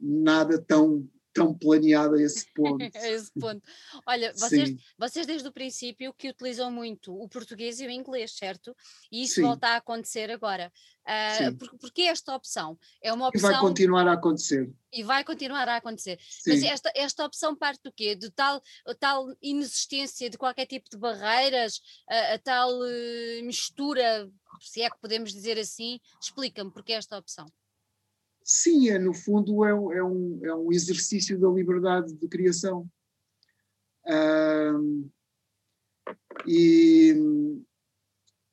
nada tão tão planeado a esse <laughs> ponto. a esse ponto. Olha, vocês, vocês desde o princípio que utilizam muito o português e o inglês, certo? E isso Sim. volta a acontecer agora. Uh, por, porque esta opção é uma opção. E vai continuar a acontecer. E vai continuar a acontecer. Sim. Mas esta, esta opção parte do quê? De tal, tal inexistência de qualquer tipo de barreiras, a, a tal uh, mistura, se é que podemos dizer assim? Explica-me porque esta opção. Sim, é, no fundo é, é, um, é um exercício da liberdade de criação. Um, e,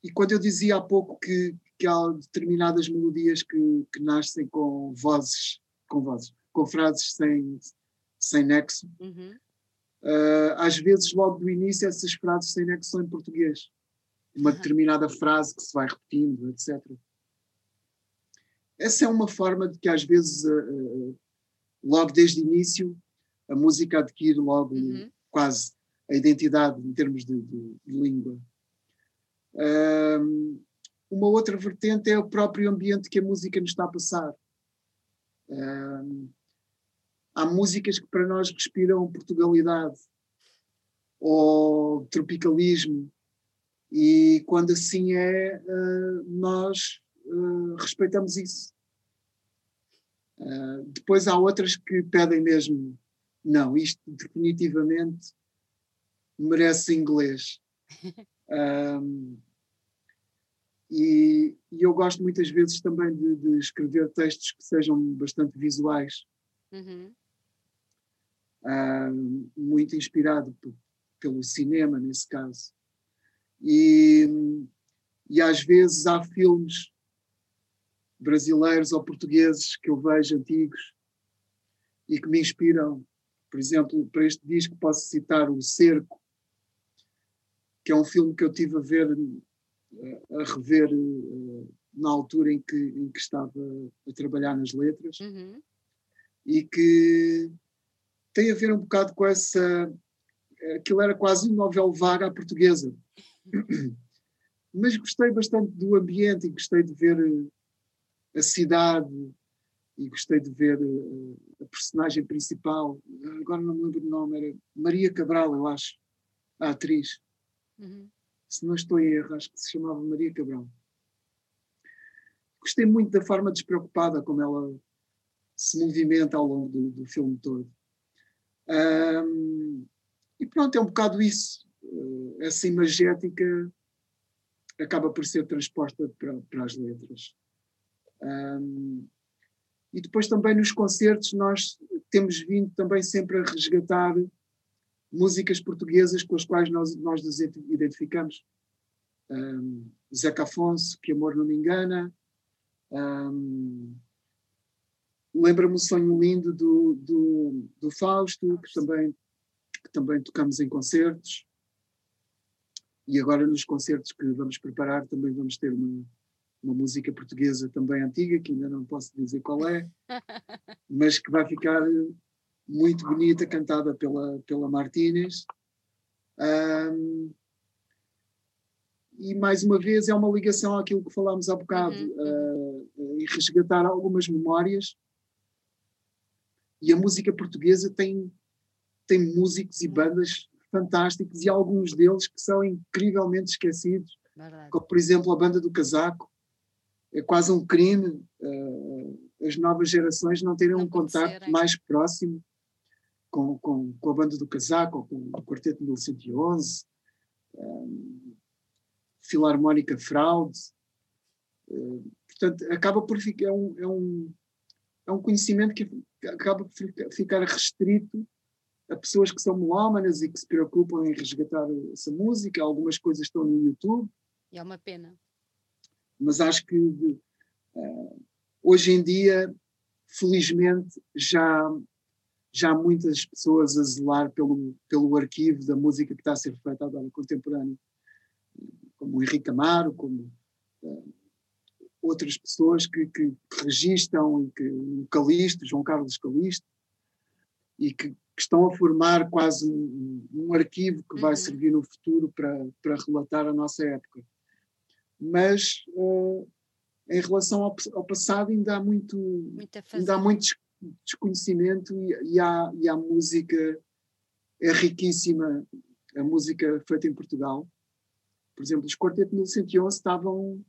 e quando eu dizia há pouco que, que há determinadas melodias que, que nascem com vozes, com vozes, com frases sem, sem nexo, uhum. uh, às vezes logo do início essas frases sem nexo são em português. Uma uhum. determinada frase que se vai repetindo, etc. Essa é uma forma de que às vezes, uh, logo desde o início, a música adquire logo uhum. quase a identidade em termos de, de, de língua. Um, uma outra vertente é o próprio ambiente que a música nos está a passar. Um, há músicas que para nós respiram Portugalidade ou tropicalismo, e quando assim é, uh, nós uh, respeitamos isso. Uh, depois há outras que pedem mesmo, não, isto definitivamente merece inglês. <laughs> Um, e, e, eu gosto muitas vezes também de, de escrever textos que sejam bastante visuais. Uhum. Uh, muito inspirado pelo cinema, nesse caso. E, e às vezes há filmes brasileiros ou portugueses que eu vejo antigos e que me inspiram. Por exemplo, para este disco posso citar O Cerco, que é um filme que eu tive a ver, a rever eh, na altura em que, em que estava a trabalhar nas letras uhum. e que tem a ver um bocado com essa. Aquilo era quase um novel vaga à portuguesa. <clears throat> Mas gostei bastante do ambiente e gostei de ver a cidade e gostei de ver uh, a personagem principal, agora não me lembro o nome, era Maria Cabral, eu acho, a atriz. Uhum. Se não estou em erro, acho que se chamava Maria Cabral. Gostei muito da forma despreocupada como ela se movimenta ao longo do, do filme todo. Um, e pronto, é um bocado isso. Uh, essa imagética acaba por ser transposta para, para as letras. Um, e depois também nos concertos nós temos vindo também sempre a resgatar músicas portuguesas com as quais nós, nós nos identificamos. Um, Zeca Afonso, Que Amor Não Me Engana. Um, Lembra-me o Sonho Lindo do, do, do Fausto, que também, que também tocamos em concertos. E agora nos concertos que vamos preparar também vamos ter uma, uma música portuguesa também antiga, que ainda não posso dizer qual é, <laughs> mas que vai ficar muito bonita, cantada pela, pela Martínez. Um, e mais uma vez é uma ligação àquilo que falámos há bocado, uhum. uh, e resgatar algumas memórias. E a música portuguesa tem, tem músicos e bandas fantásticos, e alguns deles que são incrivelmente esquecidos, Verdade. como por exemplo a Banda do Casaco, é quase um crime uh, as novas gerações não terem não um contato mais próximo com, com, com, a banda do casaco, com o Quarteto 1111, um, Filarmónica Fraude, portanto, acaba por ficar, é um, é um, é um conhecimento que acaba por ficar restrito a pessoas que são melómanas e que se preocupam em resgatar essa música. Algumas coisas estão no YouTube. E é uma pena. Mas acho que uh, hoje em dia, felizmente, já, já há muitas pessoas a zelar pelo, pelo arquivo da música que está a ser feita agora contemporânea, como o Henrique Amaro, como uh, outras pessoas que, que, que registam, e que, o Calisto, João Carlos Calisto, e que, que estão a formar quase um, um arquivo que vai uhum. servir no futuro para, para relatar a nossa época. Mas uh, em relação ao, ao, passado ainda há muito, ainda há muito desconhecimento e, e, há, e a música é riquíssima, a música feita em Portugal. Por exemplo, os Quarteto 1111 estavam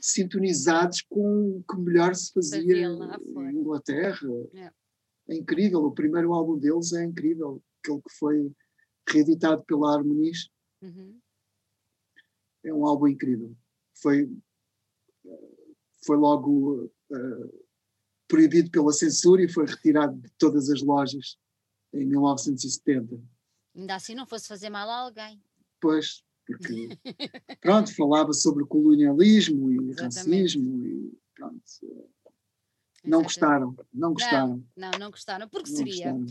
sintonizados com o que melhor se fazia em Inglaterra. É. é. incrível, o primeiro álbum deles é incrível, aquele que foi reeditado pela Harmonies. Uhum. É um álbum incrível. Foi, foi logo uh, proibido pela censura e foi retirado de todas as lojas em 1970. Ainda assim não fosse fazer mal a alguém. Pois, porque <laughs> pronto, falava sobre colonialismo e Exatamente. racismo e pronto. Não gostaram, não gostaram. Não, não, não gostaram, porque não seria. Gostaram.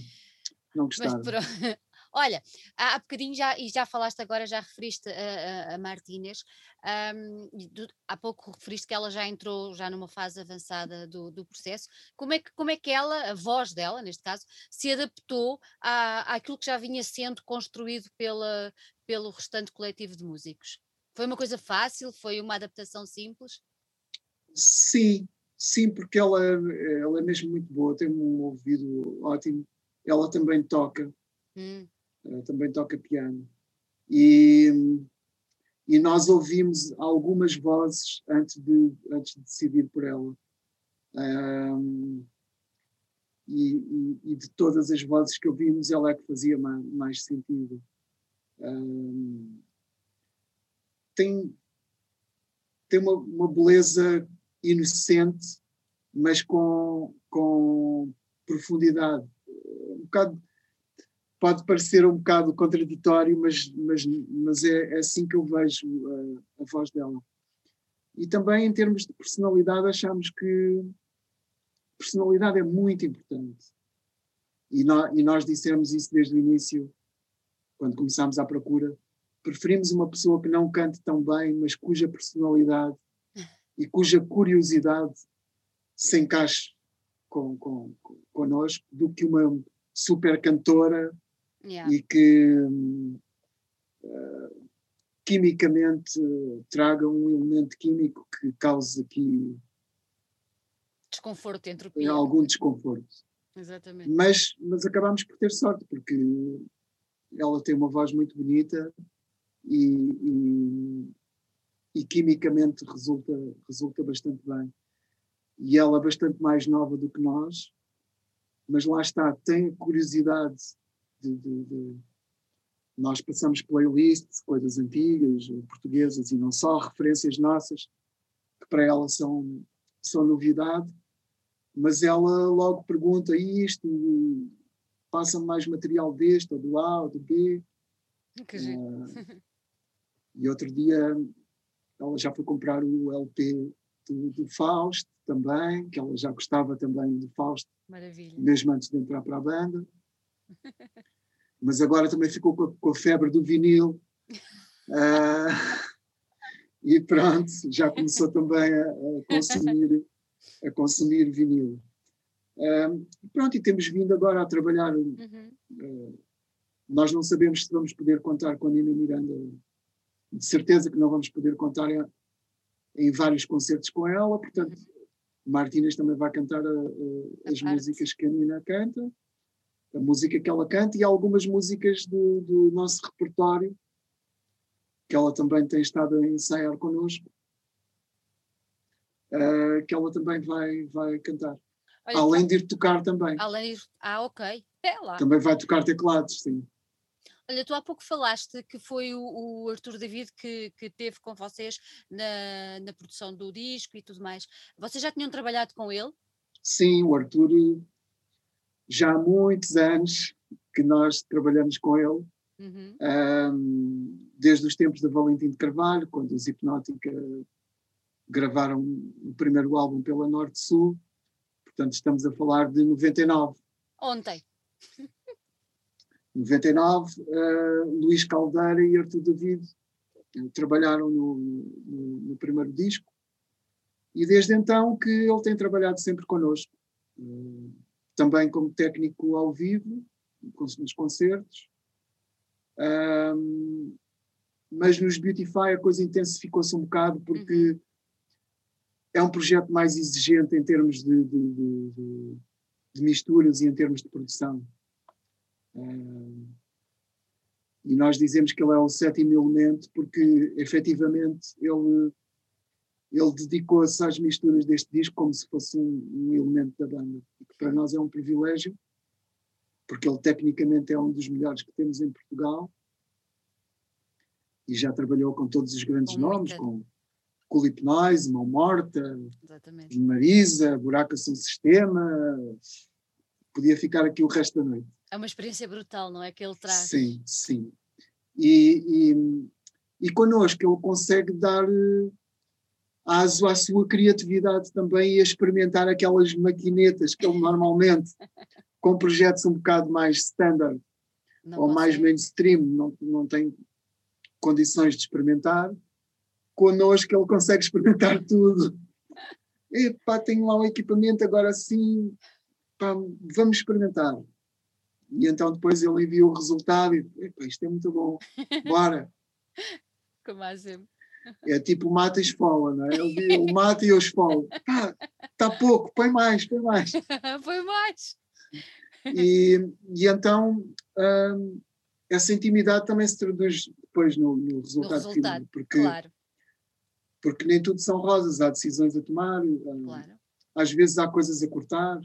Não gostaram. Mas, <laughs> Olha, há, há bocadinho já, e já falaste agora, já referiste a, a, a Martínez, um, há pouco referiste que ela já entrou já numa fase avançada do, do, processo. Como é, que, como é que ela, a voz dela, neste caso, se adaptou à, àquilo que já vinha sendo construído pela, pelo restante coletivo de músicos? Foi uma coisa fácil? Foi uma adaptação simples? Sim, sim, porque ela, ela é mesmo muito boa, tem um ouvido ótimo. Ela também toca. Hum também toca piano. E, e nós ouvimos algumas vozes antes de, antes de decidir por ela. Um, e, e, e, de todas as vozes que ouvimos, ela é que fazia mais, mais sentido. Um, tem tem uma, uma beleza inocente, mas com, com profundidade. Um bocado pode parecer um bocado contraditório, mas, mas, mas é, é assim que eu vejo a, a, voz dela. E também em termos de personalidade, achamos que personalidade é muito importante. E, no, e nós dissemos isso desde o início, quando começámos à procura. Preferimos uma pessoa que não cante tão bem, mas cuja personalidade e cuja curiosidade se encaixe com, com, com, connosco, do que uma super cantora yeah. e que uh, quimicamente traga um elemento químico que cause aqui desconforto, entre entropia. Algum desconforto. Exatamente. Mas, mas acabamos por ter sorte, porque ela tem uma voz muito bonita e, e, e, quimicamente resulta, resulta bastante bem. E ela é bastante mais nova do que nós, mas lá está, tem a curiosidade de, de, de, nós passamos playlists, coisas antigas, portuguesas e não só, referências nossas, que para ela são, são novidade, mas ela logo pergunta isto, passa mais material deste, ou do A, ou do B. Que uh, e outro dia ela já foi comprar o LP do, do Fausto também, que ela já gostava também do Fausto, Maravilha. mesmo antes de entrar para a banda. Mas agora também ficou com a, com a febre do vinil. Uh, e pronto, já começou também a, a consumir, a consumir vinil. Uh, pronto, e temos vindo agora a trabalhar. Uhum. Uh, nós não sabemos se vamos poder contar com a Nina Miranda. De certeza que não vamos poder contar em, em vários concertos com ela, portanto. Martínez também vai cantar a, a, as músicas que a Nina canta a música que ela canta e algumas músicas do, do nosso repertório que ela também tem estado a ensaiar connosco, uh, que ela também vai, vai cantar. Olha, além de ir tocar também. Além de... Ah, ok. É lá. Também vai tocar teclados, sim. Olha, tu há pouco falaste que foi o, o Arthur David que, que teve com vocês na, na produção do disco e tudo mais. Vocês já tinham trabalhado com ele? Sim, o Arthur já há muitos anos que nós trabalhamos com ele, uhum. um, desde os tempos da Valentim de Carvalho, quando os Hipnótica gravaram o primeiro álbum pela Norte Sul, portanto estamos a falar de 99. Ontem. 99, uh, Luís Caldeira e Artur David uh, trabalharam no, no, no, primeiro disco e desde então que ele tem trabalhado sempre connosco. Uh, também como técnico ao vivo, nos concertos. Um, mas nos Beautify a coisa intensificou-se um bocado porque uhum. é um projeto mais exigente em termos de, de, de, de misturas e em termos de produção. Um, e nós dizemos que ele é o sétimo elemento porque efetivamente ele ele dedicou-se às misturas deste disco como se fosse um, um elemento da banda, que para nós é um privilégio, porque ele tecnicamente é um dos melhores que temos em Portugal e já trabalhou com todos os grandes com nomes, com Culipnoise, Mão Morta, Exatamente. Marisa, Buraca Sem Sistema, podia ficar aqui o resto da noite. É uma experiência brutal, não é? Que ele traz. Sim, sim. E, e, e connosco ele consegue dar aso à sua criatividade também e a experimentar aquelas maquinetas que ele normalmente, <laughs> com projetos um bocado mais standard não ou mais mainstream, não, não tem condições de experimentar. Connosco ele consegue experimentar <laughs> tudo. Epá, tenho lá um equipamento, agora sim, pá, vamos experimentar. E então depois ele envia o resultado e, epá, isto é muito bom, <laughs> bora. Como há sempre. É tipo mata e esfola, não é? Ele, mata e eu esfolo. Tá, tá pouco, põe mais, põe mais. <laughs> põe mais. E, e então hum, essa intimidade também se traduz depois no, no resultado, no resultado final, porque, claro. porque nem tudo são rosas, há decisões a tomar, hum, claro. às vezes há coisas a cortar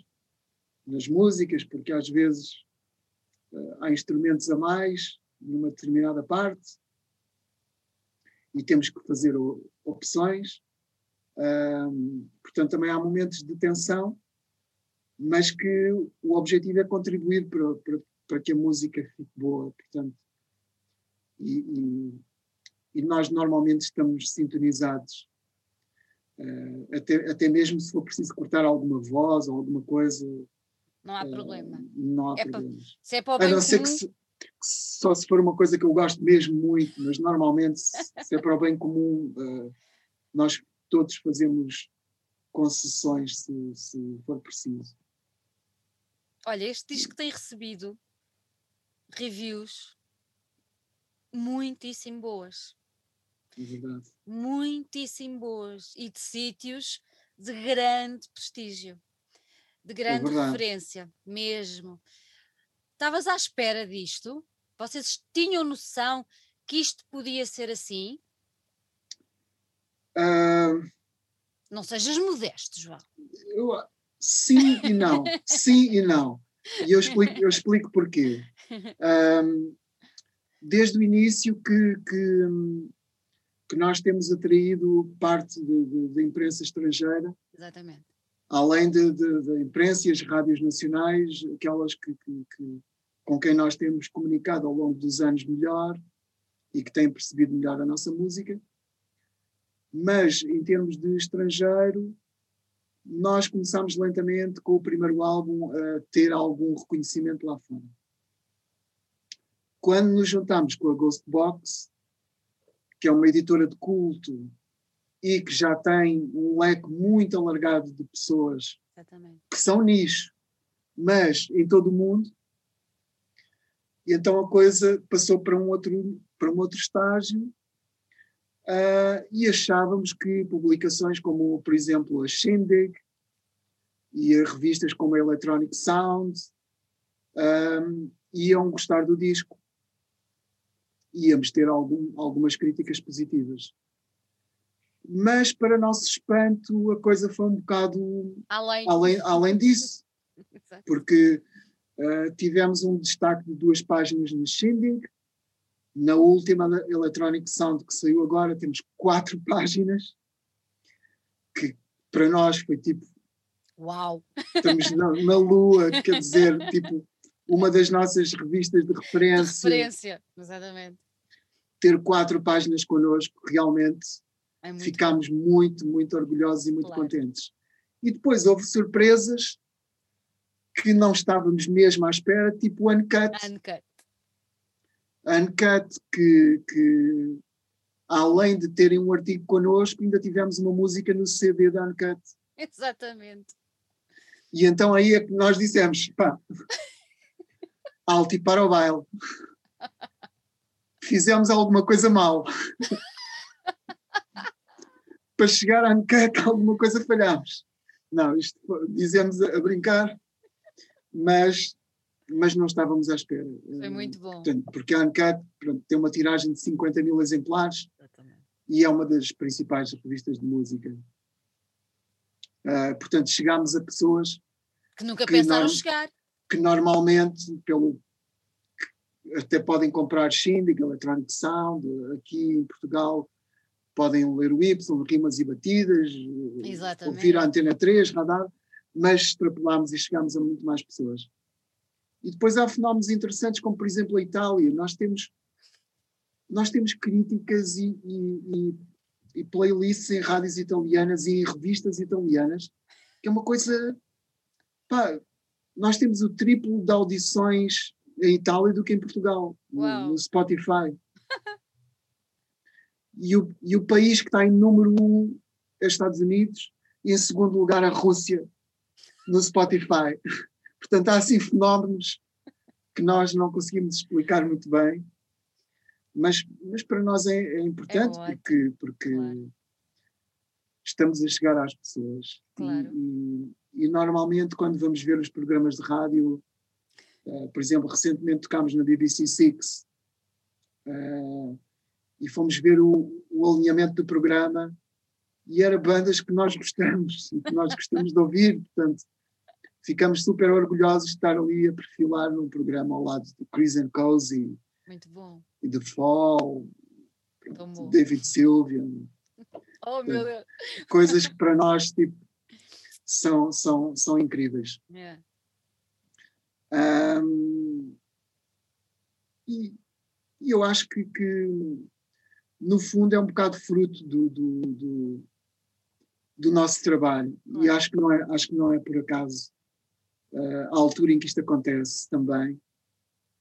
nas músicas, porque às vezes uh, há instrumentos a mais numa determinada parte e temos que fazer opções. Um, portanto, também há momentos de tensão, mas que o objetivo é contribuir para, para, para que a música fique boa. Portanto, e, e, e nós normalmente estamos sintonizados, uh, até, até mesmo se for preciso cortar alguma voz ou alguma coisa. Não há uh, problema. Não há é problema. se é para o bem a não ser que se, só se for uma coisa que eu gosto mesmo muito, mas normalmente, se é para o bem comum, uh, nós todos fazemos concessões se, se for preciso. Olha, este disco tem recebido reviews muitíssimo boas. É verdade. Muitíssimo boas. E de sítios de grande prestígio, de é grande é referência, mesmo. Estavas à espera disto? Vocês tinham noção que isto podia ser assim? Uh, não sejas modesto, João. Eu, sim e não. sim e não. E eu explico, eu explico porquê. Um, desde o início que, que, que, nós temos atraído parte da imprensa estrangeira. Exatamente além da imprensa e as rádios nacionais, aquelas que, que, que, com quem nós temos comunicado ao longo dos anos melhor e que têm percebido melhor a nossa música. Mas, em termos de estrangeiro, nós começamos lentamente com o primeiro álbum a ter algum reconhecimento lá fora. Quando nos juntamos com a Ghost Box, que é uma editora de culto e que já tem um leque muito alargado de pessoas Exatamente. que são nicho, mas em todo o mundo. E então a coisa passou para um outro, para um outro estágio uh, e achávamos que publicações como, por exemplo, a Shindig e revistas como a Electronic Sound um, ah, iam gostar do disco. Íamos ter algum, algumas críticas positivas mas para nosso espanto a coisa foi um bocado além, além, além disso, <laughs> porque uh, tivemos um destaque de duas páginas no Shindig, Na última Electronic Sound que saiu agora, temos quatro <laughs> páginas, que para nós foi tipo. Uau! Estamos na, <laughs> na lua, quer dizer, tipo, uma das nossas revistas de referência. De referência, exatamente. Ter quatro páginas connosco, realmente é muito ficámos bom. muito, muito orgulhosos e muito claro. contentes. E depois houve surpresas que não estávamos mesmo à espera, tipo Uncut. Uncut. Uncut, que, que além de terem um artigo connosco, ainda tivemos uma música no CD da Uncut. <laughs> Exatamente. E então aí é que nós dissemos, pá, <laughs> alto e para o baile. <laughs> Fizemos alguma coisa mal. Para chegar à Uncut, alguma coisa falhámos. Não, isto dizemos a, a brincar, mas, mas não estávamos à espera. Foi muito bom. Portanto, porque a Uncut pronto, tem uma tiragem de 50 mil exemplares e é uma das principais revistas de música. Uh, portanto, chegámos a pessoas que nunca que pensaram chegar. Que normalmente, pelo até podem comprar Shindig, Electronic Sound, aqui em Portugal podem ler o Y, rimas e batidas, Exatamente. ouvir a Antena 3, radar, mas extrapolámos e chegámos a muito mais pessoas. E depois há fenómenos interessantes, como por exemplo a Itália. Nós temos, nós temos críticas e, e, e, e playlists em rádios italianas e em revistas italianas, que é uma coisa. Pá, nós temos o triplo de audições em Itália do que em Portugal, no, no Spotify. <laughs> e, o, e o país que está em número um é os Estados Unidos e em segundo lugar a Rússia no Spotify. <laughs> Portanto, há assim fenómenos que nós não conseguimos explicar muito bem, mas, mas para nós é, é importante é porque, porque claro. estamos a chegar às pessoas. Claro. E, e, normalmente, quando vamos ver os programas de rádio, uh, por exemplo, recentemente tocámos na BBC Six uh, e fomos ver o, o alinhamento do programa e era bandas que nós gostamos, <laughs> que nós gostamos de ouvir, portanto ficamos super orgulhosos de estar ali a perfilar num programa ao lado de Chris and Cozy Muito bom. e de Fall, David Sylvian. <laughs> Oh, meu Deus. Coisas que para nós tipo, são, são, são incríveis. Yeah. Um, e, e, eu acho que, que, no fundo, é um bocado fruto do, do, do, do nosso trabalho. E acho que, não é, acho que não é por acaso uh, à altura em que isto acontece também,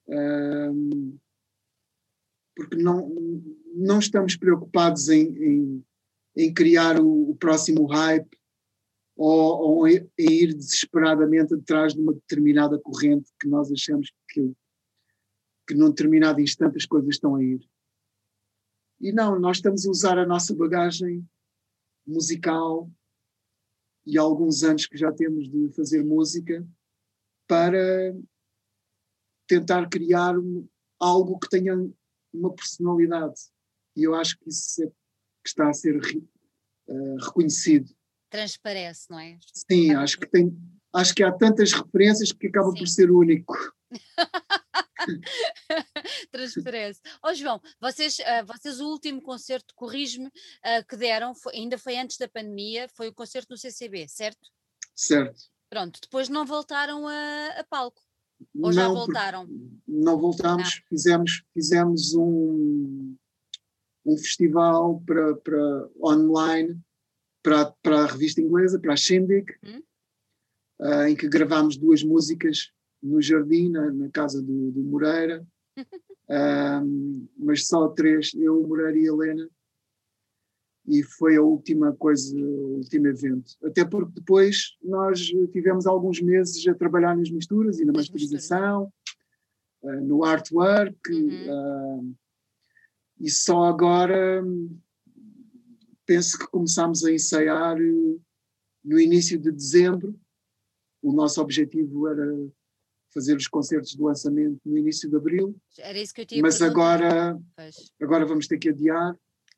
uh, porque não, não estamos preocupados em, em, em criar o, o, próximo hype ou, ou em ir desesperadamente atrás de uma determinada corrente que nós achamos que, que num determinado instante as coisas estão a ir. E não, nós estamos a usar a nossa bagagem musical e alguns anos que já temos de fazer música para tentar criar algo que tenha uma personalidade. E eu acho que isso é, que está a ser uh, reconhecido. Transparece, não é? Sim, acho que tem, acho que há tantas referências que acaba Sim. por ser único. <laughs> <laughs> Transparece. Ó oh, João, vocês, uh, vocês o último concerto, corrijo-me, uh, que deram, foi, ainda foi antes da pandemia, foi o concerto no CCB, certo? Certo. Pronto, depois não voltaram a, a palco. Ou não, já voltaram? Não voltámos, não. fizemos, fizemos um, um festival para, para online para, para a revista inglesa, para a Shindig, hum? uh, em que gravámos duas músicas no jardim, na, na casa do, do Moreira, <laughs> um, mas só três, eu, Moreira e a Helena, e foi a última coisa, o último evento. Até porque depois nós tivemos alguns meses a trabalhar nas misturas e na masterização, no artwork, uhum. uh, e só agora penso que começámos a ensaiar eh, no início de dezembro. O nosso objetivo era fazer os concertos de lançamento no início de abril. Era isso que eu tinha Mas agora, agora vamos ter que adiar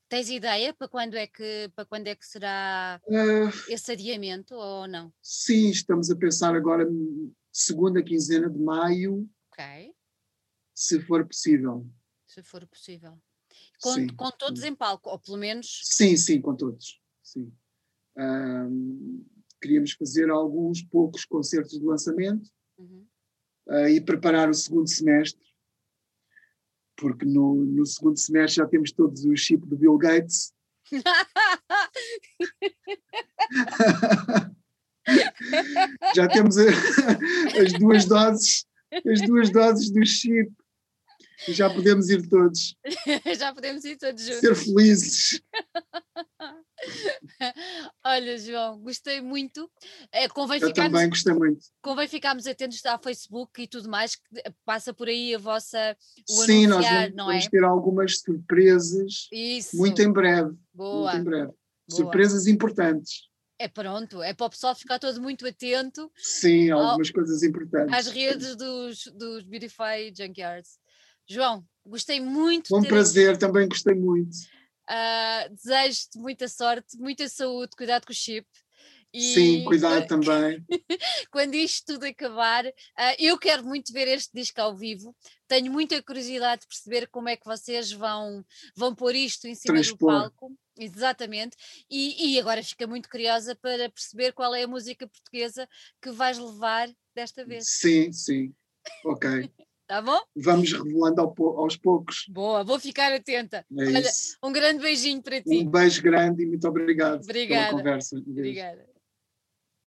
Tens ideia para quando é que, para quando é que será uh, esse adiamento ou não? Sim, estamos a pensar agora segunda quinzena de maio. Ok. Se for possível. se for possível. Com, com todos em palco, ou pelo menos. Sim, sim, com todos. Sim. queríamos fazer alguns poucos concertos de lançamento uhum. Uh, e preparar o segundo semestre, porque no, no segundo semestre já temos todos o chip do Bill Gates. <laughs> já temos a, as duas doses, as duas doses do chip. E já podemos ir todos. <laughs> já podemos ir todos juntos. Ser felizes. <laughs> <laughs> Olha, João, gostei muito. É, convém Eu ficarmos, também gostei muito. Convém ficarmos atentos ao Facebook e tudo mais, que passa por aí a vossa. Sim, nós vamos, não vamos é? ter algumas surpresas Isso. muito em breve. Boa. Muito em breve. Boa. Surpresas importantes. É pronto, é para o pessoal ficar todo muito atento. Sim, algumas ao, coisas importantes. Às redes dos, dos Beautify Junkyards. João, gostei muito. Um prazer, também gostei muito. Uh, Desejo-te muita sorte, muita saúde, cuidado com o chip. E Sim, cuidado também. <laughs> quando isto tudo acabar, uh, eu quero muito ver este disco ao vivo. Tenho muita curiosidade de perceber como é que vocês vão, vão pôr isto em cima Transpor. do palco. Exatamente. E, e agora fica muito curiosa para perceber qual é a música portuguesa que vais levar desta vez. Sim, sim. Ok. Tá bom? Vamos revelando ao, aos poucos. Boa, vou ficar atenta. É Olha, um grande beijinho para ti. Um beijo grande e muito obrigado Obrigada. pela conversa. Obrigada.